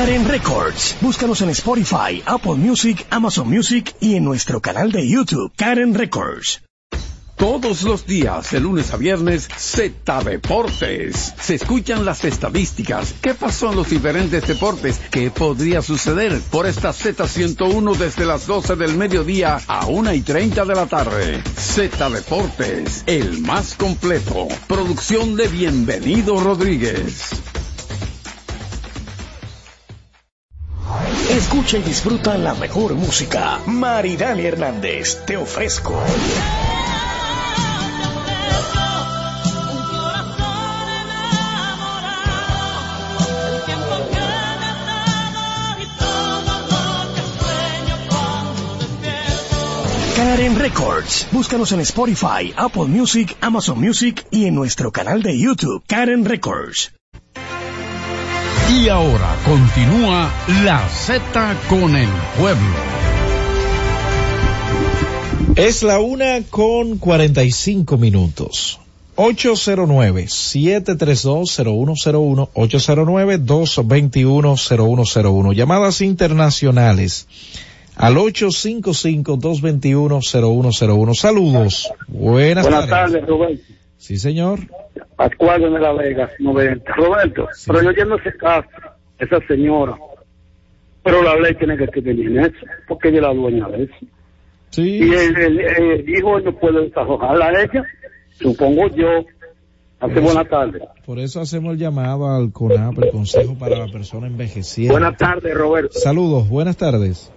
Karen Records. Búscanos en Spotify, Apple Music, Amazon Music y en nuestro canal de YouTube, Karen Records. Todos los días, de lunes a viernes, Z Deportes. Se escuchan las estadísticas. ¿Qué pasó en los diferentes deportes? ¿Qué podría suceder? Por esta Z101 desde las 12 del mediodía a 1 y 30 de la tarde. Z Deportes, el más completo. Producción de Bienvenido Rodríguez. Escucha y disfruta la mejor música. Maridani Hernández, te ofrezco. Karen Records. Búscanos en Spotify, Apple Music, Amazon Music y en nuestro canal de YouTube, Karen Records. Y ahora continúa la Z con el pueblo. Es la una con 45 minutos. 809-732-0101, 809-221-0101. Llamadas internacionales al 855-221-0101. Saludos. Buenas, Buenas tardes. tardes, Roberto. Sí, señor. Pascual de la Vega, 90. Roberto, pero yo yendo ese caso, esa señora, pero la ley tiene que tener en eso, porque ella es la dueña de eso. Sí. Y el, el- el hijo no puede desarrollarla a ella, supongo yo. Hace buenas tardes. Por eso hacemos el llamado al CONAP, el Consejo para la Persona Envejeciente. Buenas tardes, Roberto. Saludos, buenas tardes.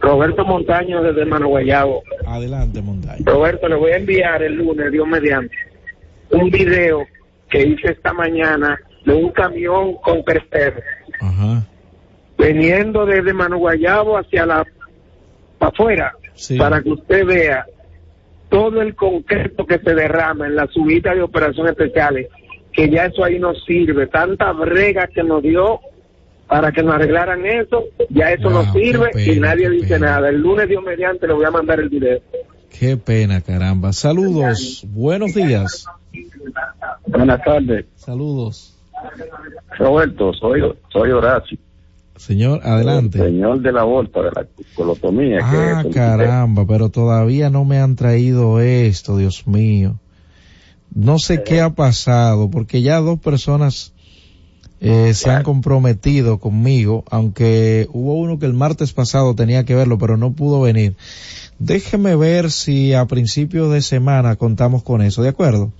Roberto Montaño desde Manoguayabo. Adelante, Montaño. Roberto, le voy a enviar el lunes, Dios mediante, un video que hice esta mañana de un camión con tres perros. Veniendo desde Manoguayabo hacia la para afuera, para que usted vea todo el concreto que se derrama en la subida de operaciones especiales, que ya eso ahí no sirve, tanta brega que nos dio para que nos arreglaran eso, ya eso no sirve y nadie dice nada. El lunes, Dios mediante, le voy a mandar el video. Qué pena, caramba. Saludos, buenos días. Buenas tardes. Saludos. Roberto, soy, soy Horacio. Señor, adelante. Señor de la vuelta de la colotomía. Ah, que caramba, pero todavía no me han traído esto, Dios mío. No sé qué ha pasado, porque ya dos personas eh, se han comprometido conmigo, aunque hubo uno que el martes pasado tenía que verlo, pero no pudo venir. Déjeme ver si a principios de semana contamos con eso, ¿de acuerdo?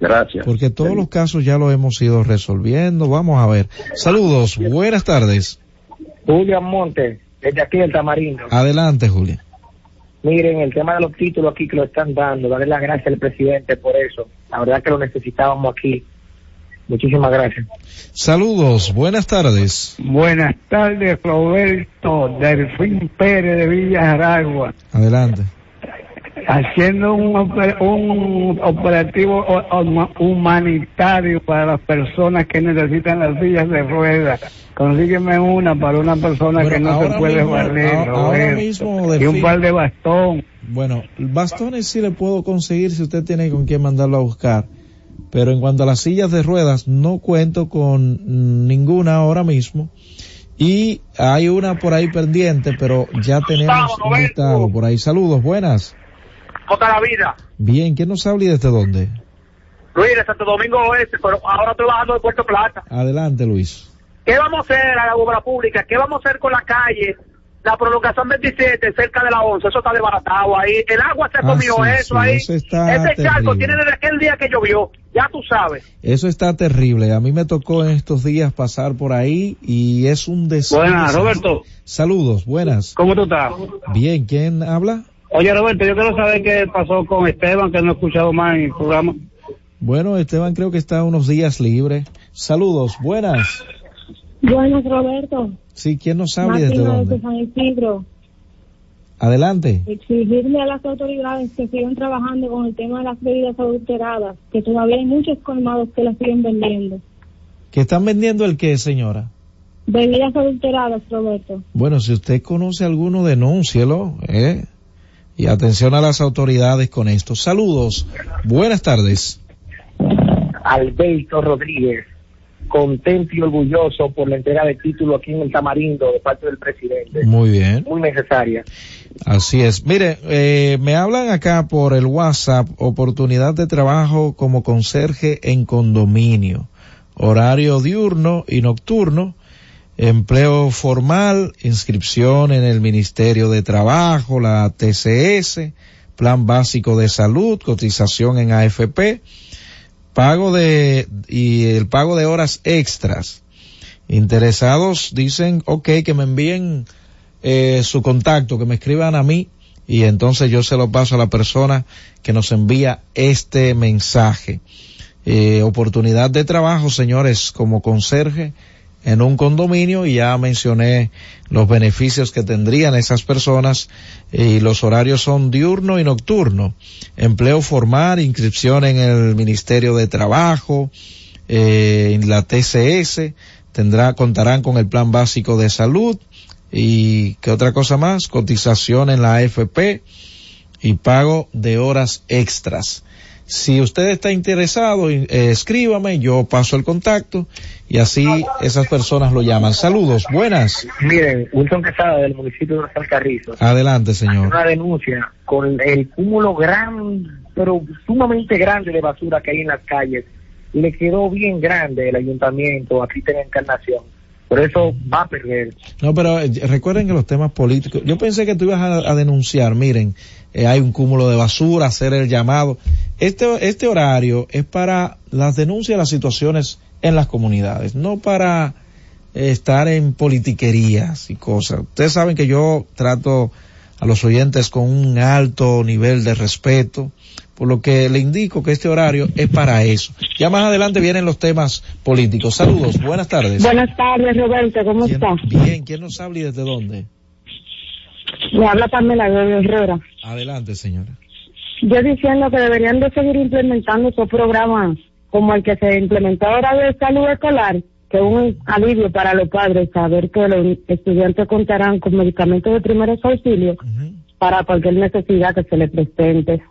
Gracias. Porque todos los casos ya los hemos ido resolviendo. Vamos a ver. Saludos, buenas tardes. Julián Montes, desde aquí del Tamarindo. Adelante, Julia. Miren, el tema de los títulos aquí que lo están dando, darle las gracias al presidente por eso. La verdad que lo necesitábamos aquí. Muchísimas gracias. Saludos, buenas tardes. Buenas tardes, Roberto Delfín Pérez de Villa Aragua, Adelante. Haciendo un, un operativo humanitario para las personas que necesitan las sillas de ruedas. Consígueme una para una persona que no se puede mismo- barrer, ahora- mismo, y un par de bastón. Bueno, bastones sí le puedo conseguir si usted tiene con quién mandarlo a buscar. Pero en cuanto a las sillas de ruedas, no cuento con ninguna ahora mismo. Y hay una por ahí pendiente, pero ya tenemos un listado por ahí. Saludos, buenas. ¿Cómo está la vida? Bien, ¿quién nos habla y desde dónde? Luis, de Santo Domingo Oeste, pero ahora estoy bajando de Puerto Plata. Adelante, Luis. ¿Qué vamos a hacer a la obra pública? ¿Qué vamos a hacer con la calle? La prolongación 27, cerca de la 11, eso está desbaratado ahí. El agua se Ah, comió sí, eso sí, ahí. eso está Ese charco terrible. tiene desde aquel día que llovió, ya tú sabes. Eso está terrible. A mí me tocó en estos días pasar por ahí y es un desastre. Buenas, Roberto. Saludos, buenas. ¿Cómo tú estás? Bien, ¿quién habla? Oye, Roberto, yo quiero saber qué pasó con Esteban, que no he escuchado más en el programa. Bueno, Esteban creo que está unos días libre. Saludos, buenas. Buenas, Roberto. Sí, ¿quién nos habla y desde dónde? de San Isidro. Adelante. Exigirle a las autoridades que sigan trabajando con el tema de las bebidas adulteradas, que todavía hay muchos colmados que las siguen vendiendo. ¿Que están vendiendo el qué, señora? Bebidas adulteradas, Roberto. Bueno, si usted conoce alguno, denúncielo, ¿eh? Y atención a las autoridades con esto. Saludos, buenas tardes. Alberto Rodríguez, contento y orgulloso por la entrega de título aquí en el Tamarindo de parte del presidente. Muy bien. Muy necesaria. Así es. Mire, eh, me hablan acá por el WhatsApp, oportunidad de trabajo como conserje en condominio, horario diurno y nocturno, empleo formal, inscripción en el Ministerio de Trabajo, la TCS, plan básico de salud, cotización en AFP, pago de, y el pago de horas extras. Interesados dicen, ok, que me envíen eh, su contacto, que me escriban a mí y entonces yo se lo paso a la persona que nos envía este mensaje. Eh, oportunidad de trabajo, señores, como conserje en un condominio y ya mencioné los beneficios que tendrían esas personas y los horarios son diurno y nocturno. Empleo formal, inscripción en el Ministerio de Trabajo, eh, en la TCS, tendrá, contarán con el plan básico de salud y qué otra cosa más, cotización en la AFP y pago de horas extras. Si usted está interesado, eh, escríbame, yo paso el contacto y así esas personas lo llaman. Saludos, buenas. Miren, Wilson Quesada del municipio de Los Alcarrizos. Adelante, señor. Una denuncia con el cúmulo gran, pero sumamente grande de basura que hay en las calles. Le quedó bien grande el ayuntamiento aquí en Encarnación. Por eso va a perder. No, pero eh, recuerden que los temas políticos, yo pensé que tú ibas a, a denunciar, miren, eh, hay un cúmulo de basura, hacer el llamado. Este, este horario es para las denuncias de las situaciones en las comunidades, no para eh, estar en politiquerías y cosas. Ustedes saben que yo trato a los oyentes con un alto nivel de respeto, por lo que le indico que este horario es para eso. Ya más adelante vienen los temas políticos. Saludos, buenas tardes. Buenas tardes, Roberto, ¿cómo ¿Quién- está? Bien, ¿quién nos habla y desde dónde? Me habla Pamela Herrera. Adelante, señora. Yo diciendo que deberían de seguir implementando esos programas como el que se implementó ahora de salud escolar, que es un alivio para los padres saber que los estudiantes contarán con medicamentos de primeros auxilios para cualquier necesidad que se les presente.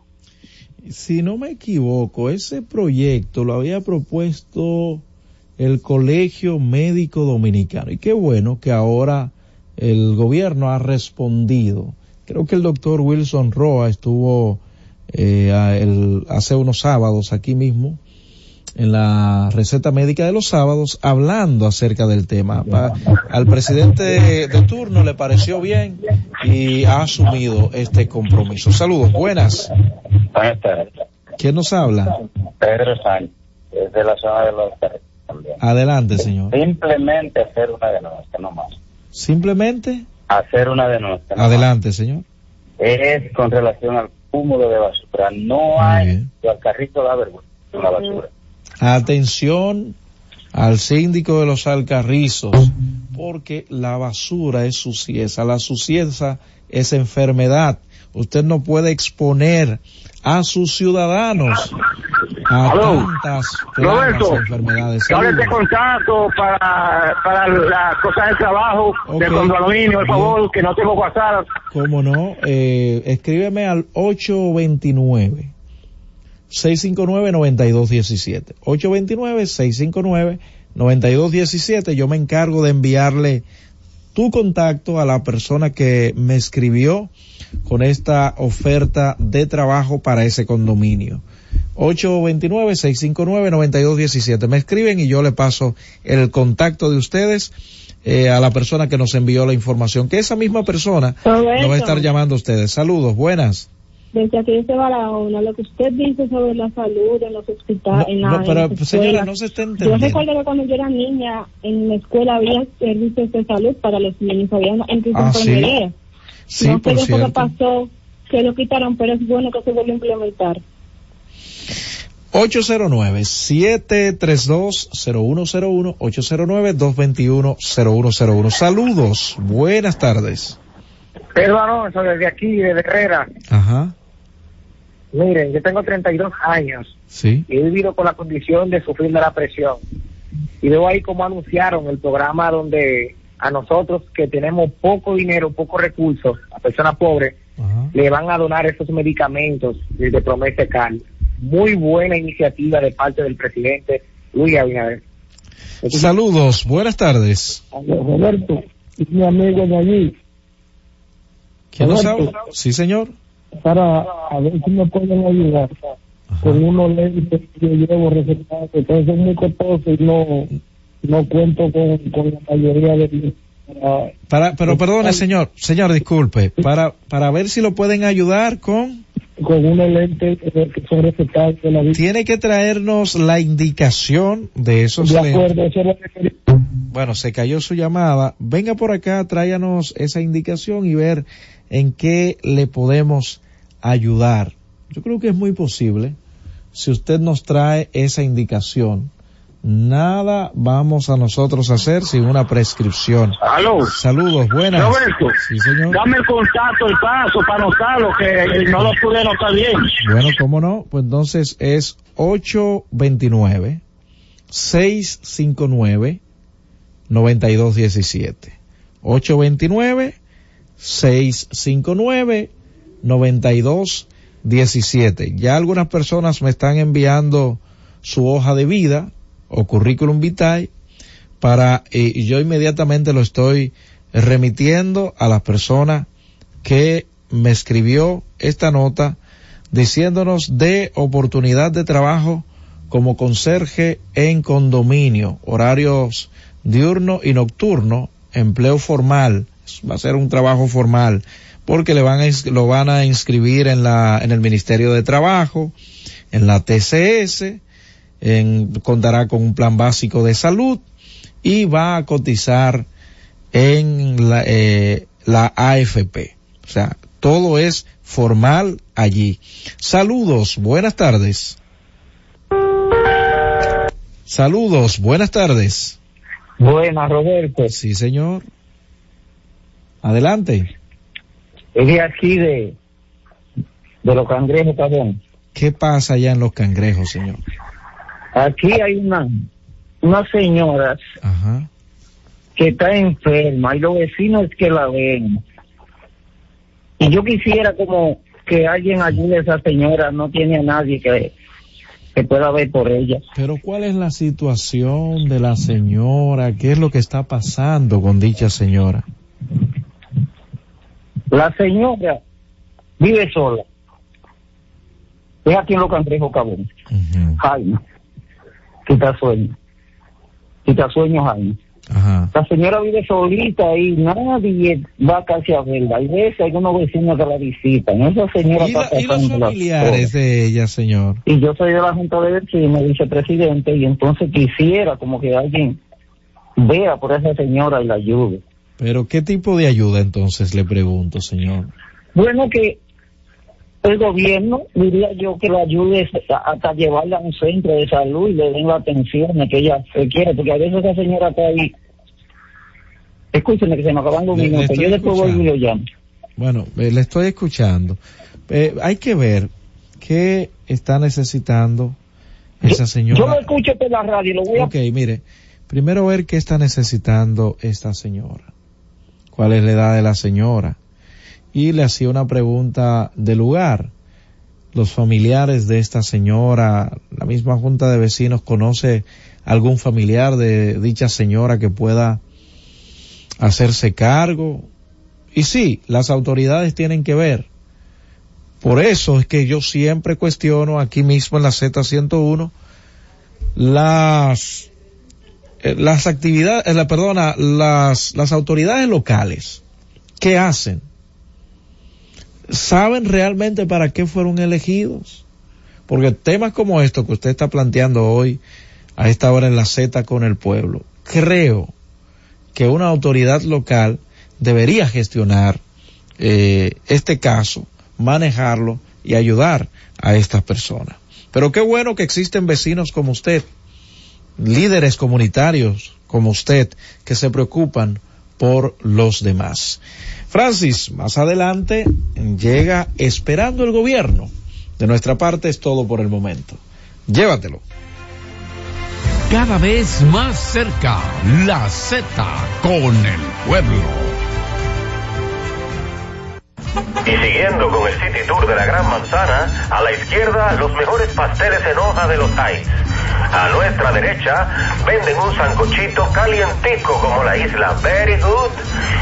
Si no me equivoco, ese proyecto lo había propuesto el Colegio Médico Dominicano. Y qué bueno que ahora el gobierno ha respondido. Creo que el doctor Wilson Roa estuvo eh, a- el- hace unos sábados aquí mismo en la receta médica de los sábados hablando acerca del tema. Pa- al presidente de, turno le pareció bien y ha asumido este compromiso. Saludos, buenas. Buenas tardes. ¿Quién nos habla? Pedro Sánchez, desde la zona de los. Adelante, señor. Simplemente hacer una denuncia, no más. Simplemente, Hacer una denuncia. adelante, señor. Es con relación al cúmulo de basura. No hay, al carrito da vergüenza la basura. Atención al síndico de los Alcarrizos, porque la basura es sucieza, la sucieza es enfermedad. Usted no puede exponer a sus ciudadanos a Aló. tantas Roberto, enfermedades. Contacto para, para las cosas del trabajo, Ok. del condominio, por favor, que no tengo WhatsApp. Cómo no, eh, escríbeme al 829 659-9217. 829-659-9217. Yo me encargo de enviarle tu contacto a la persona que me escribió con esta oferta de trabajo para ese condominio. 829-659-9217. Me escriben y yo le paso el contacto de ustedes eh, a la persona que nos envió la información, que esa misma persona lo va a estar llamando a ustedes. Saludos, buenas. Desde aquí desde Barahona, lo que usted dice sobre la salud en los hospitales, en la, No, pero, en señora, no se está Yo entendiendo. recuerdo que cuando yo era niña, en la escuela había servicios de salud para los niños, había incluso Ah, sí. Sí, no sé por qué pasó, que lo quitaron, pero es bueno que se vuelva a implementar. 809-732-0101, 809-221-0101. Saludos, buenas tardes. Pedro Alonso, desde aquí, desde Herrera. Ajá, Miren, yo tengo 32 años sí. y he vivido con la condición de sufrir de la presión. Y veo ahí como anunciaron el programa donde a nosotros que tenemos poco dinero, pocos recursos, a personas pobres, le van a donar esos medicamentos de, de promesa Cal. Muy buena iniciativa de parte del presidente Luis Abinader. Saludos, buenas tardes. Roberto, es mi amigo de allí, ¿Quién nos habla? Sí, señor. para a ver si me pueden ayudar con unos lentes que yo llevo recetados, que son muy costosos y no, no cuento con, con la mayoría de Para, pero perdone, señor, señor, disculpe, para, para ver si lo pueden ayudar con... con unos lentes que que son recetados de la Tiene que traernos la indicación de esos De lentes. eso es lo. Bueno, se cayó su llamada. Venga por acá, tráyanos esa indicación y ver en qué le podemos ayudar. Yo creo que es muy posible. Si usted nos trae esa indicación, nada vamos a nosotros a hacer sin una prescripción. Aló. Saludos, buenas. Roberto, Sí, señor. dame el contacto, el paso para anotarlo, que no lo pude anotar bien. Bueno, cómo no, pues entonces es 829 659 9217. 829 659 9217. Ya algunas personas me están enviando su hoja de vida o currículum vitae para eh, yo inmediatamente lo estoy remitiendo a la persona que me escribió esta nota diciéndonos de oportunidad de trabajo como conserje en condominio, horarios diurno y nocturno, empleo formal, va a ser un trabajo formal, porque le van a, lo van a inscribir en la, en el Ministerio de Trabajo, en la TCS, en, contará con un plan básico de salud y va a cotizar en la, eh, la AFP. O sea, todo es formal allí. Saludos, buenas tardes. Saludos, buenas tardes. Buenas, Roberto. Sí, señor. Adelante. Es de aquí de, de los cangrejos, cabrón. ¿Qué pasa allá en los cangrejos, señor? Aquí hay una, una señora Ajá. que está enferma y los vecinos que la ven. Y yo quisiera como que alguien ayude a esa señora, no tiene a nadie que, que pueda ver por ella. Pero ¿cuál es la situación de la señora? ¿Qué es lo que está pasando con dicha señora? La señora vive sola. Es aquí en los cangrejos, cabrón. Jaime. Quita sueño. Quita sueño, Jaime. Ajá. La señora vive solita y nadie va casi a verla. Hay veces hay unos vecinos que la visitan. Esa señora ¿Y, está la- y los familiares cosas. de ella, señor? Y yo soy de la Junta de Vecinos, vicepresidente, y entonces quisiera como que alguien vea por esa señora y la ayude. Pero ¿qué tipo de ayuda entonces le pregunto, señor? Bueno, que el gobierno, diría yo, que la ayude a- hasta llevarla a un centro de salud y le den la atención que ella requiere, porque a veces esa señora está ahí. Escúcheme que se me acaban los minutos, yo después vuelvo y lo llamo. Bueno, eh, le estoy escuchando. Eh, hay que ver qué está necesitando esa señora. Yo lo escucho por la radio, lo voy a Ok, mire, primero ver qué está necesitando esta señora, cuál es la edad de la señora. Y le hacía una pregunta de lugar. Los familiares de esta señora, la misma junta de vecinos conoce algún familiar de dicha señora que pueda hacerse cargo. Y sí, las autoridades tienen que ver. Por eso es que yo siempre cuestiono aquí mismo en la Z101 las eh, las actividades, eh, la perdona, las las autoridades locales ¿qué hacen? ¿Saben realmente para qué fueron elegidos? Porque temas como estos que usted está planteando hoy a esta hora en la Z con el pueblo, creo que una autoridad local debería gestionar eh, este caso, manejarlo y ayudar a estas personas. Pero qué bueno que existen vecinos como usted, líderes comunitarios como usted, que se preocupan por los demás. Francis, más adelante llega esperando el gobierno. De nuestra parte es todo por el momento. Llévatelo. Cada vez más cerca, la Z con el pueblo. Y siguiendo con el City Tour de la Gran Manzana, a la izquierda los mejores pasteles en hoja de los Heights. A nuestra derecha venden un sancochito calientico como la isla Very Good.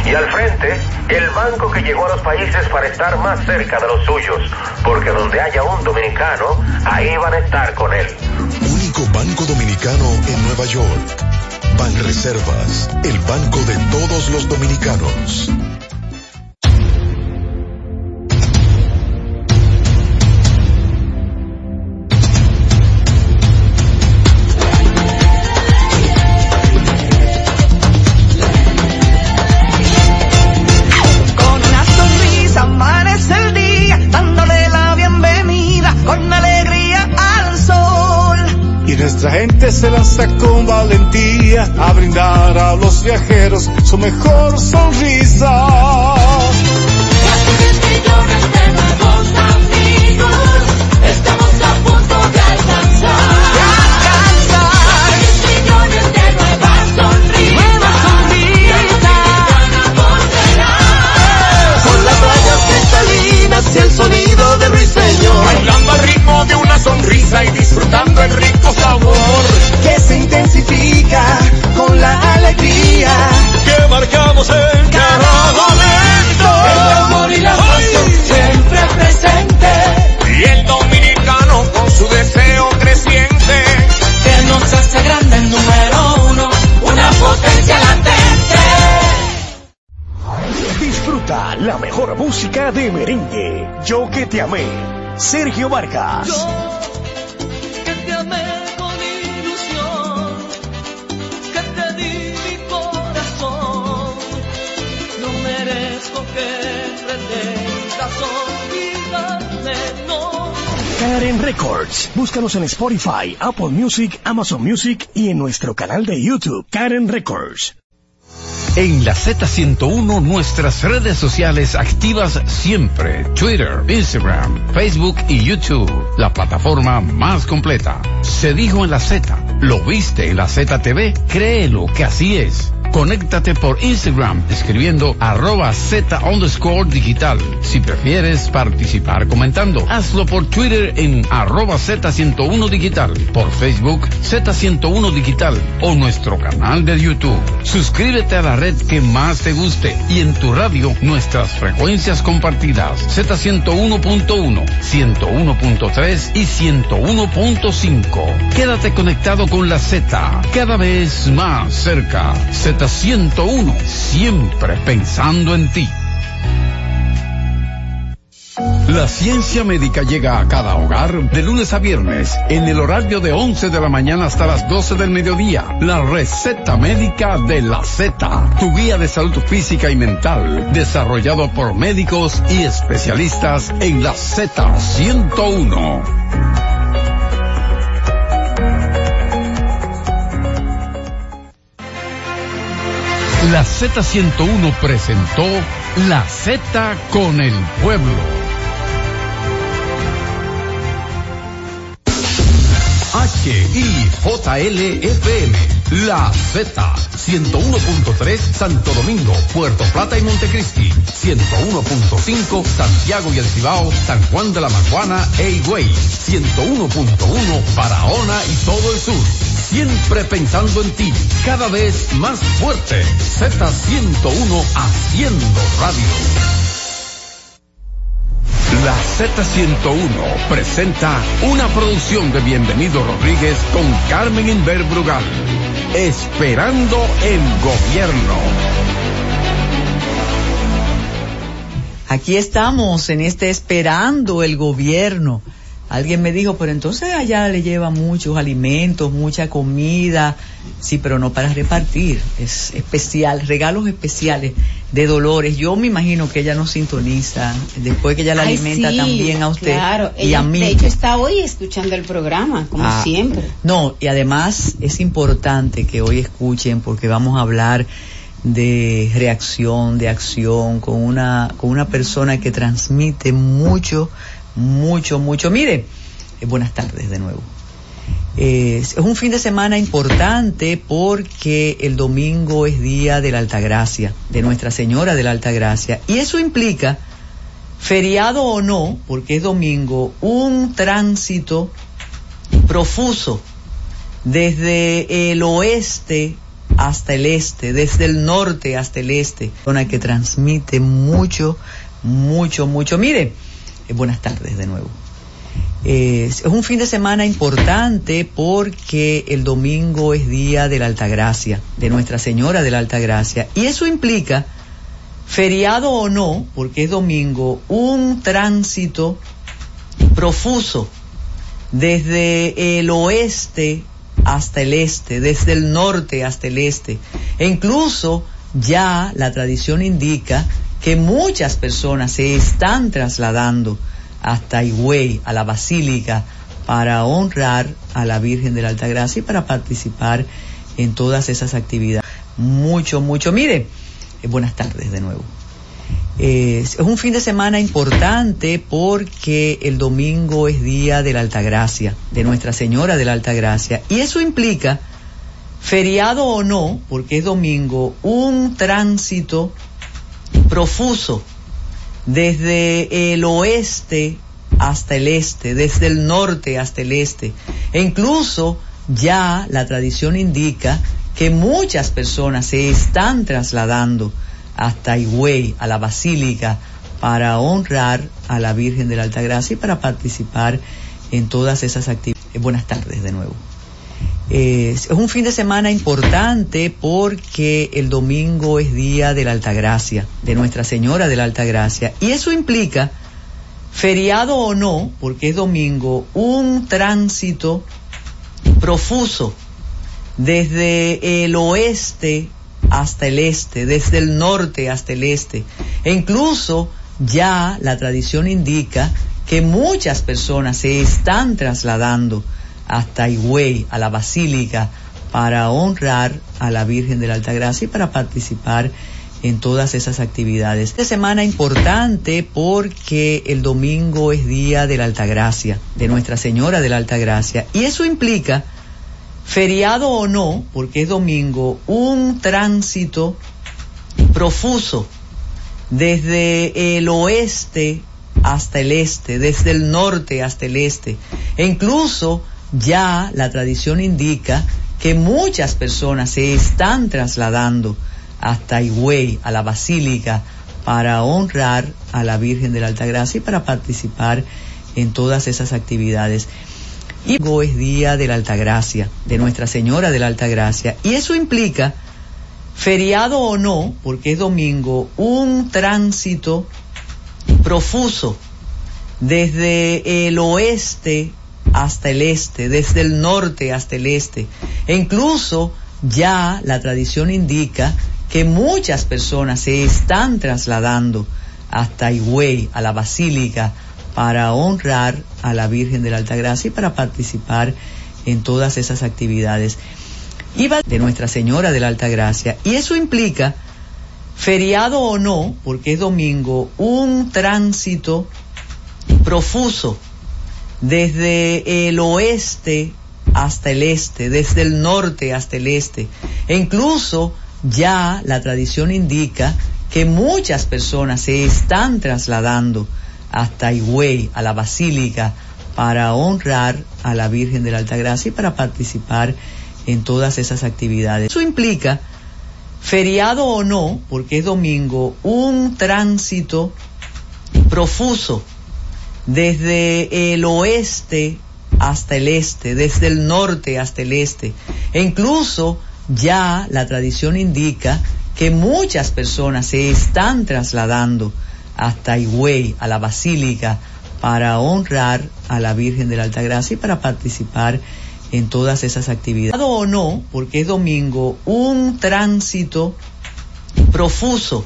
Y al frente, el banco que llegó a los países para estar más cerca de los suyos. Porque donde haya un dominicano, ahí van a estar con él. Único banco dominicano en Nueva York. Banreservas, el banco de todos los dominicanos. Gente se lanza con valentía a brindar a los viajeros su mejor sonrisa. Que marcamos en cada momento. El amor y la pasión siempre presente. Y el dominicano con su deseo creciente. Que nos hace grande el número uno, una potencia latente. Disfruta la mejor música de merengue. Yo que te amé. Sergio Vargas. Karen Records. Búscanos en Spotify, Apple Music, Amazon Music y en nuestro canal de YouTube. Karen Records. En la Z101 nuestras redes sociales activas siempre. Twitter, Instagram, Facebook y YouTube. La plataforma más completa. Se dijo en la Z. ¿Lo viste en la ZTV? Créelo que así es. Conéctate por Instagram escribiendo arroba Z underscore digital. Si prefieres participar comentando, hazlo por Twitter en arroba Z101 digital, por Facebook Z101 digital o nuestro canal de YouTube. Suscríbete a la red que más te guste y en tu radio nuestras frecuencias compartidas Z101.1, 101.3 y 101.5. Quédate conectado con la Z, cada vez más cerca. Z101, siempre pensando en ti. La ciencia médica llega a cada hogar de lunes a viernes en el horario de 11 de la mañana hasta las 12 del mediodía. La receta médica de la Z, tu guía de salud física y mental, desarrollado por médicos y especialistas en la Z101. La Z101 presentó La Z con el pueblo. HIJLFM, La Z, 101.3 Santo Domingo, Puerto Plata y Montecristi, 101.5 Santiago y El Cibao, San Juan de la Maguana e Higüey, 101.1 Barahona y todo el sur. Siempre pensando en ti, cada vez más fuerte. Z101 haciendo radio. La Z101 presenta una producción de Bienvenido Rodríguez con Carmen Inver Brugal. Esperando el gobierno. Aquí estamos en este esperando el gobierno. Alguien me dijo, pero entonces allá le lleva muchos alimentos, mucha comida. Sí, pero no para repartir. Es especial, regalos especiales de Dolores. Yo me imagino que ella nos sintoniza, después que ella la Ay, alimenta sí, también a usted Claro, y ella, a mí. De hecho, está hoy escuchando el programa, como Ah, siempre. No, y además es importante que hoy escuchen porque vamos a hablar de reacción, de acción con una con una persona que transmite mucho, mucho, mucho. Mire, eh, buenas tardes de nuevo. Eh, es un fin de semana importante porque el domingo es día de la Altagracia, de Nuestra Señora de la Altagracia, y eso implica, feriado o no, porque es domingo, un tránsito profuso desde el oeste hasta el este, desde el norte hasta el este, zona que transmite mucho, mucho, mucho. Mire, eh, buenas tardes de nuevo. Eh, es un fin de semana importante porque el domingo es día de la Altagracia, de Nuestra Señora de la Altagracia, y eso implica, feriado o no, porque es domingo, un tránsito profuso desde el oeste hasta el este, desde el norte hasta el este. E incluso ya la tradición indica que muchas personas se están trasladando hasta Higüey, a la Basílica, para honrar a la Virgen de la Altagracia y para participar en todas esas actividades. Mucho, mucho. Mire, eh, buenas tardes de nuevo. Es un fin de semana importante porque el domingo es día de la Altagracia, de Nuestra Señora de la Altagracia, y eso implica, feriado o no, porque es domingo, un tránsito profuso desde el oeste hasta el este, desde el norte hasta el este, e incluso ya la tradición indica que muchas personas se están trasladando hasta Higüey, a la Basílica, para honrar a la Virgen de la Altagracia y para participar en todas esas actividades. Buenas tardes de nuevo. Es un fin de semana importante porque el domingo es día de la Altagracia, de Nuestra Señora de la Altagracia, y eso implica, feriado o no, porque es domingo, un tránsito profuso desde el oeste hasta el este, desde el norte hasta el este. E incluso ya la tradición indica que muchas personas se están trasladando hasta Higüey, a la Basílica, para honrar a la Virgen de la Altagracia y para participar en todas esas actividades. Esta semana importante porque el domingo es día de la Altagracia, de Nuestra Señora de la Altagracia, y eso implica feriado o no, porque es domingo, un tránsito profuso desde el oeste hasta el este, desde el norte hasta el este. E incluso ya la tradición indica que muchas personas se están trasladando hasta Higüey, a la Basílica, para honrar a la Virgen de la Altagracia y para participar en todas esas actividades. Y hoy es día de la Altagracia, de Nuestra Señora de la Altagracia. Y eso implica, feriado o no, porque es domingo, un tránsito profuso desde el oeste hasta el este, desde el norte hasta el este. E incluso ya la tradición indica que muchas personas se están trasladando hasta Higüey, a la Basílica, para honrar a la Virgen de la Altagracia y para participar en todas esas actividades. Iba de Nuestra Señora de la Altagracia. Y eso implica, feriado o no, porque es domingo, un tránsito profuso desde el oeste hasta el este, desde el norte hasta el este. E incluso ya la tradición indica que muchas personas se están trasladando hasta Higüey, a la Basílica, para honrar a la Virgen de la Altagracia y para participar en todas esas actividades. Eso implica, feriado o no, porque es domingo, un tránsito profuso desde el oeste hasta el este, desde el norte hasta el este. E incluso ya la tradición indica que muchas personas se están trasladando hasta Higüey, a la Basílica, para honrar a la Virgen de la Altagracia y para participar en todas esas actividades. o no, porque es domingo, un tránsito profuso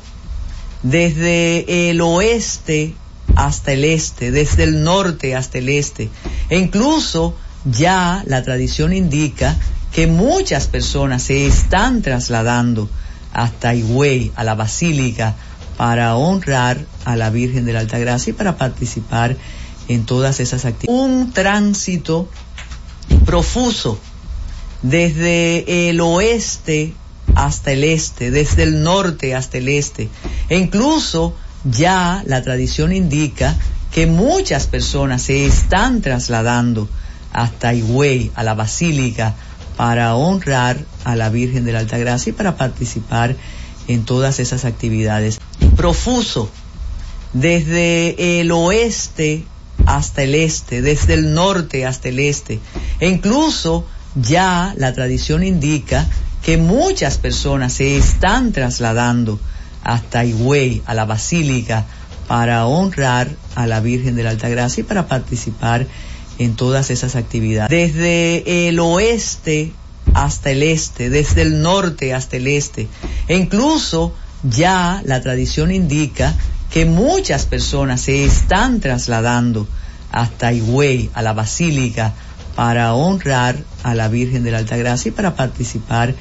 desde el oeste hasta el este, desde el norte hasta el este. E incluso ya la tradición indica que muchas personas se están trasladando hasta Higüey, a la Basílica, para honrar a la Virgen de la Altagracia y para participar en todas esas actividades. Un tránsito profuso desde el oeste hasta el este, desde el norte hasta el este. E incluso ya la tradición indica que muchas personas se están trasladando hasta Higüey, a la Basílica, para honrar a la Virgen de la Altagracia y para participar en todas esas actividades profuso desde el oeste hasta el este, desde el norte hasta el este. E incluso ya la tradición indica que muchas personas se están trasladando hasta Higüey, a la Basílica, para honrar a la Virgen de la Altagracia y para participar en todas esas actividades. Desde el oeste hasta el este, desde el norte hasta el este. E incluso ya la tradición indica que muchas personas se están trasladando hasta Higüey, a la Basílica, para honrar a la Virgen de la Altagracia y para participar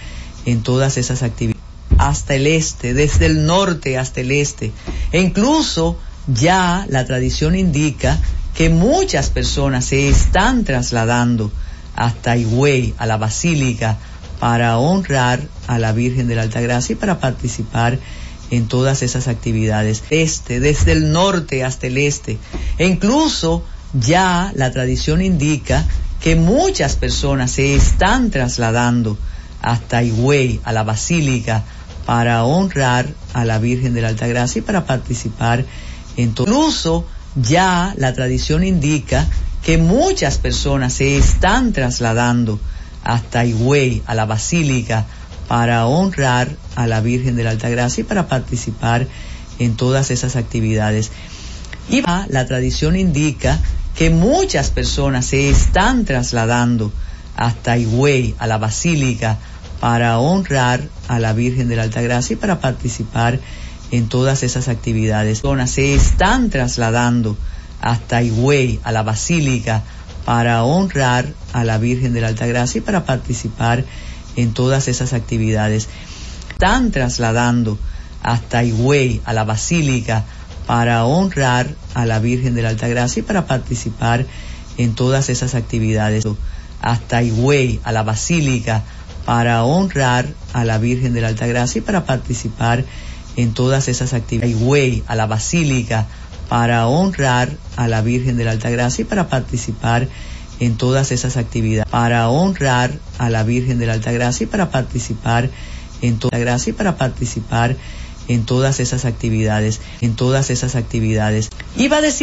en todas esas actividades. Hasta el este, desde el norte hasta el este. E incluso ya la tradición indica que muchas personas se están trasladando hasta Higüey, a la Basílica, para honrar a la Virgen de la Altagracia y para participar en todas esas actividades. Este, desde el norte hasta el este. E incluso ya la tradición indica que muchas personas se están trasladando hasta Higüey, a la Basílica, para honrar a la Virgen de la Altagracia y para participar en todo. Incluso ya la tradición indica que muchas personas se están trasladando hasta Higüey, a la Basílica, para honrar a la Virgen de la Altagracia y para participar en todas esas actividades. Y la tradición indica que muchas personas se están trasladando hasta Higüey, a la Basílica, para honrar a la Virgen de la Altagracia y para participar en todas esas actividades. Se están trasladando hasta Higüey, a la Basílica, para honrar a la Virgen de la Altagracia y para participar en todas esas actividades. Están trasladando hasta Higüey, a la Basílica, para honrar a la Virgen de la Altagracia y para participar en todas esas actividades. Hasta Higüey, a la Basílica, para honrar a la Virgen de la Altagracia y para participar en todas esas actividades. A la Basílica, para honrar a la Virgen de la Altagracia y para participar en todas esas actividades. Para honrar a la Virgen de la Altagracia y para participar en toda gracia y para participar en todas esas actividades, en todas esas actividades. Iba a decir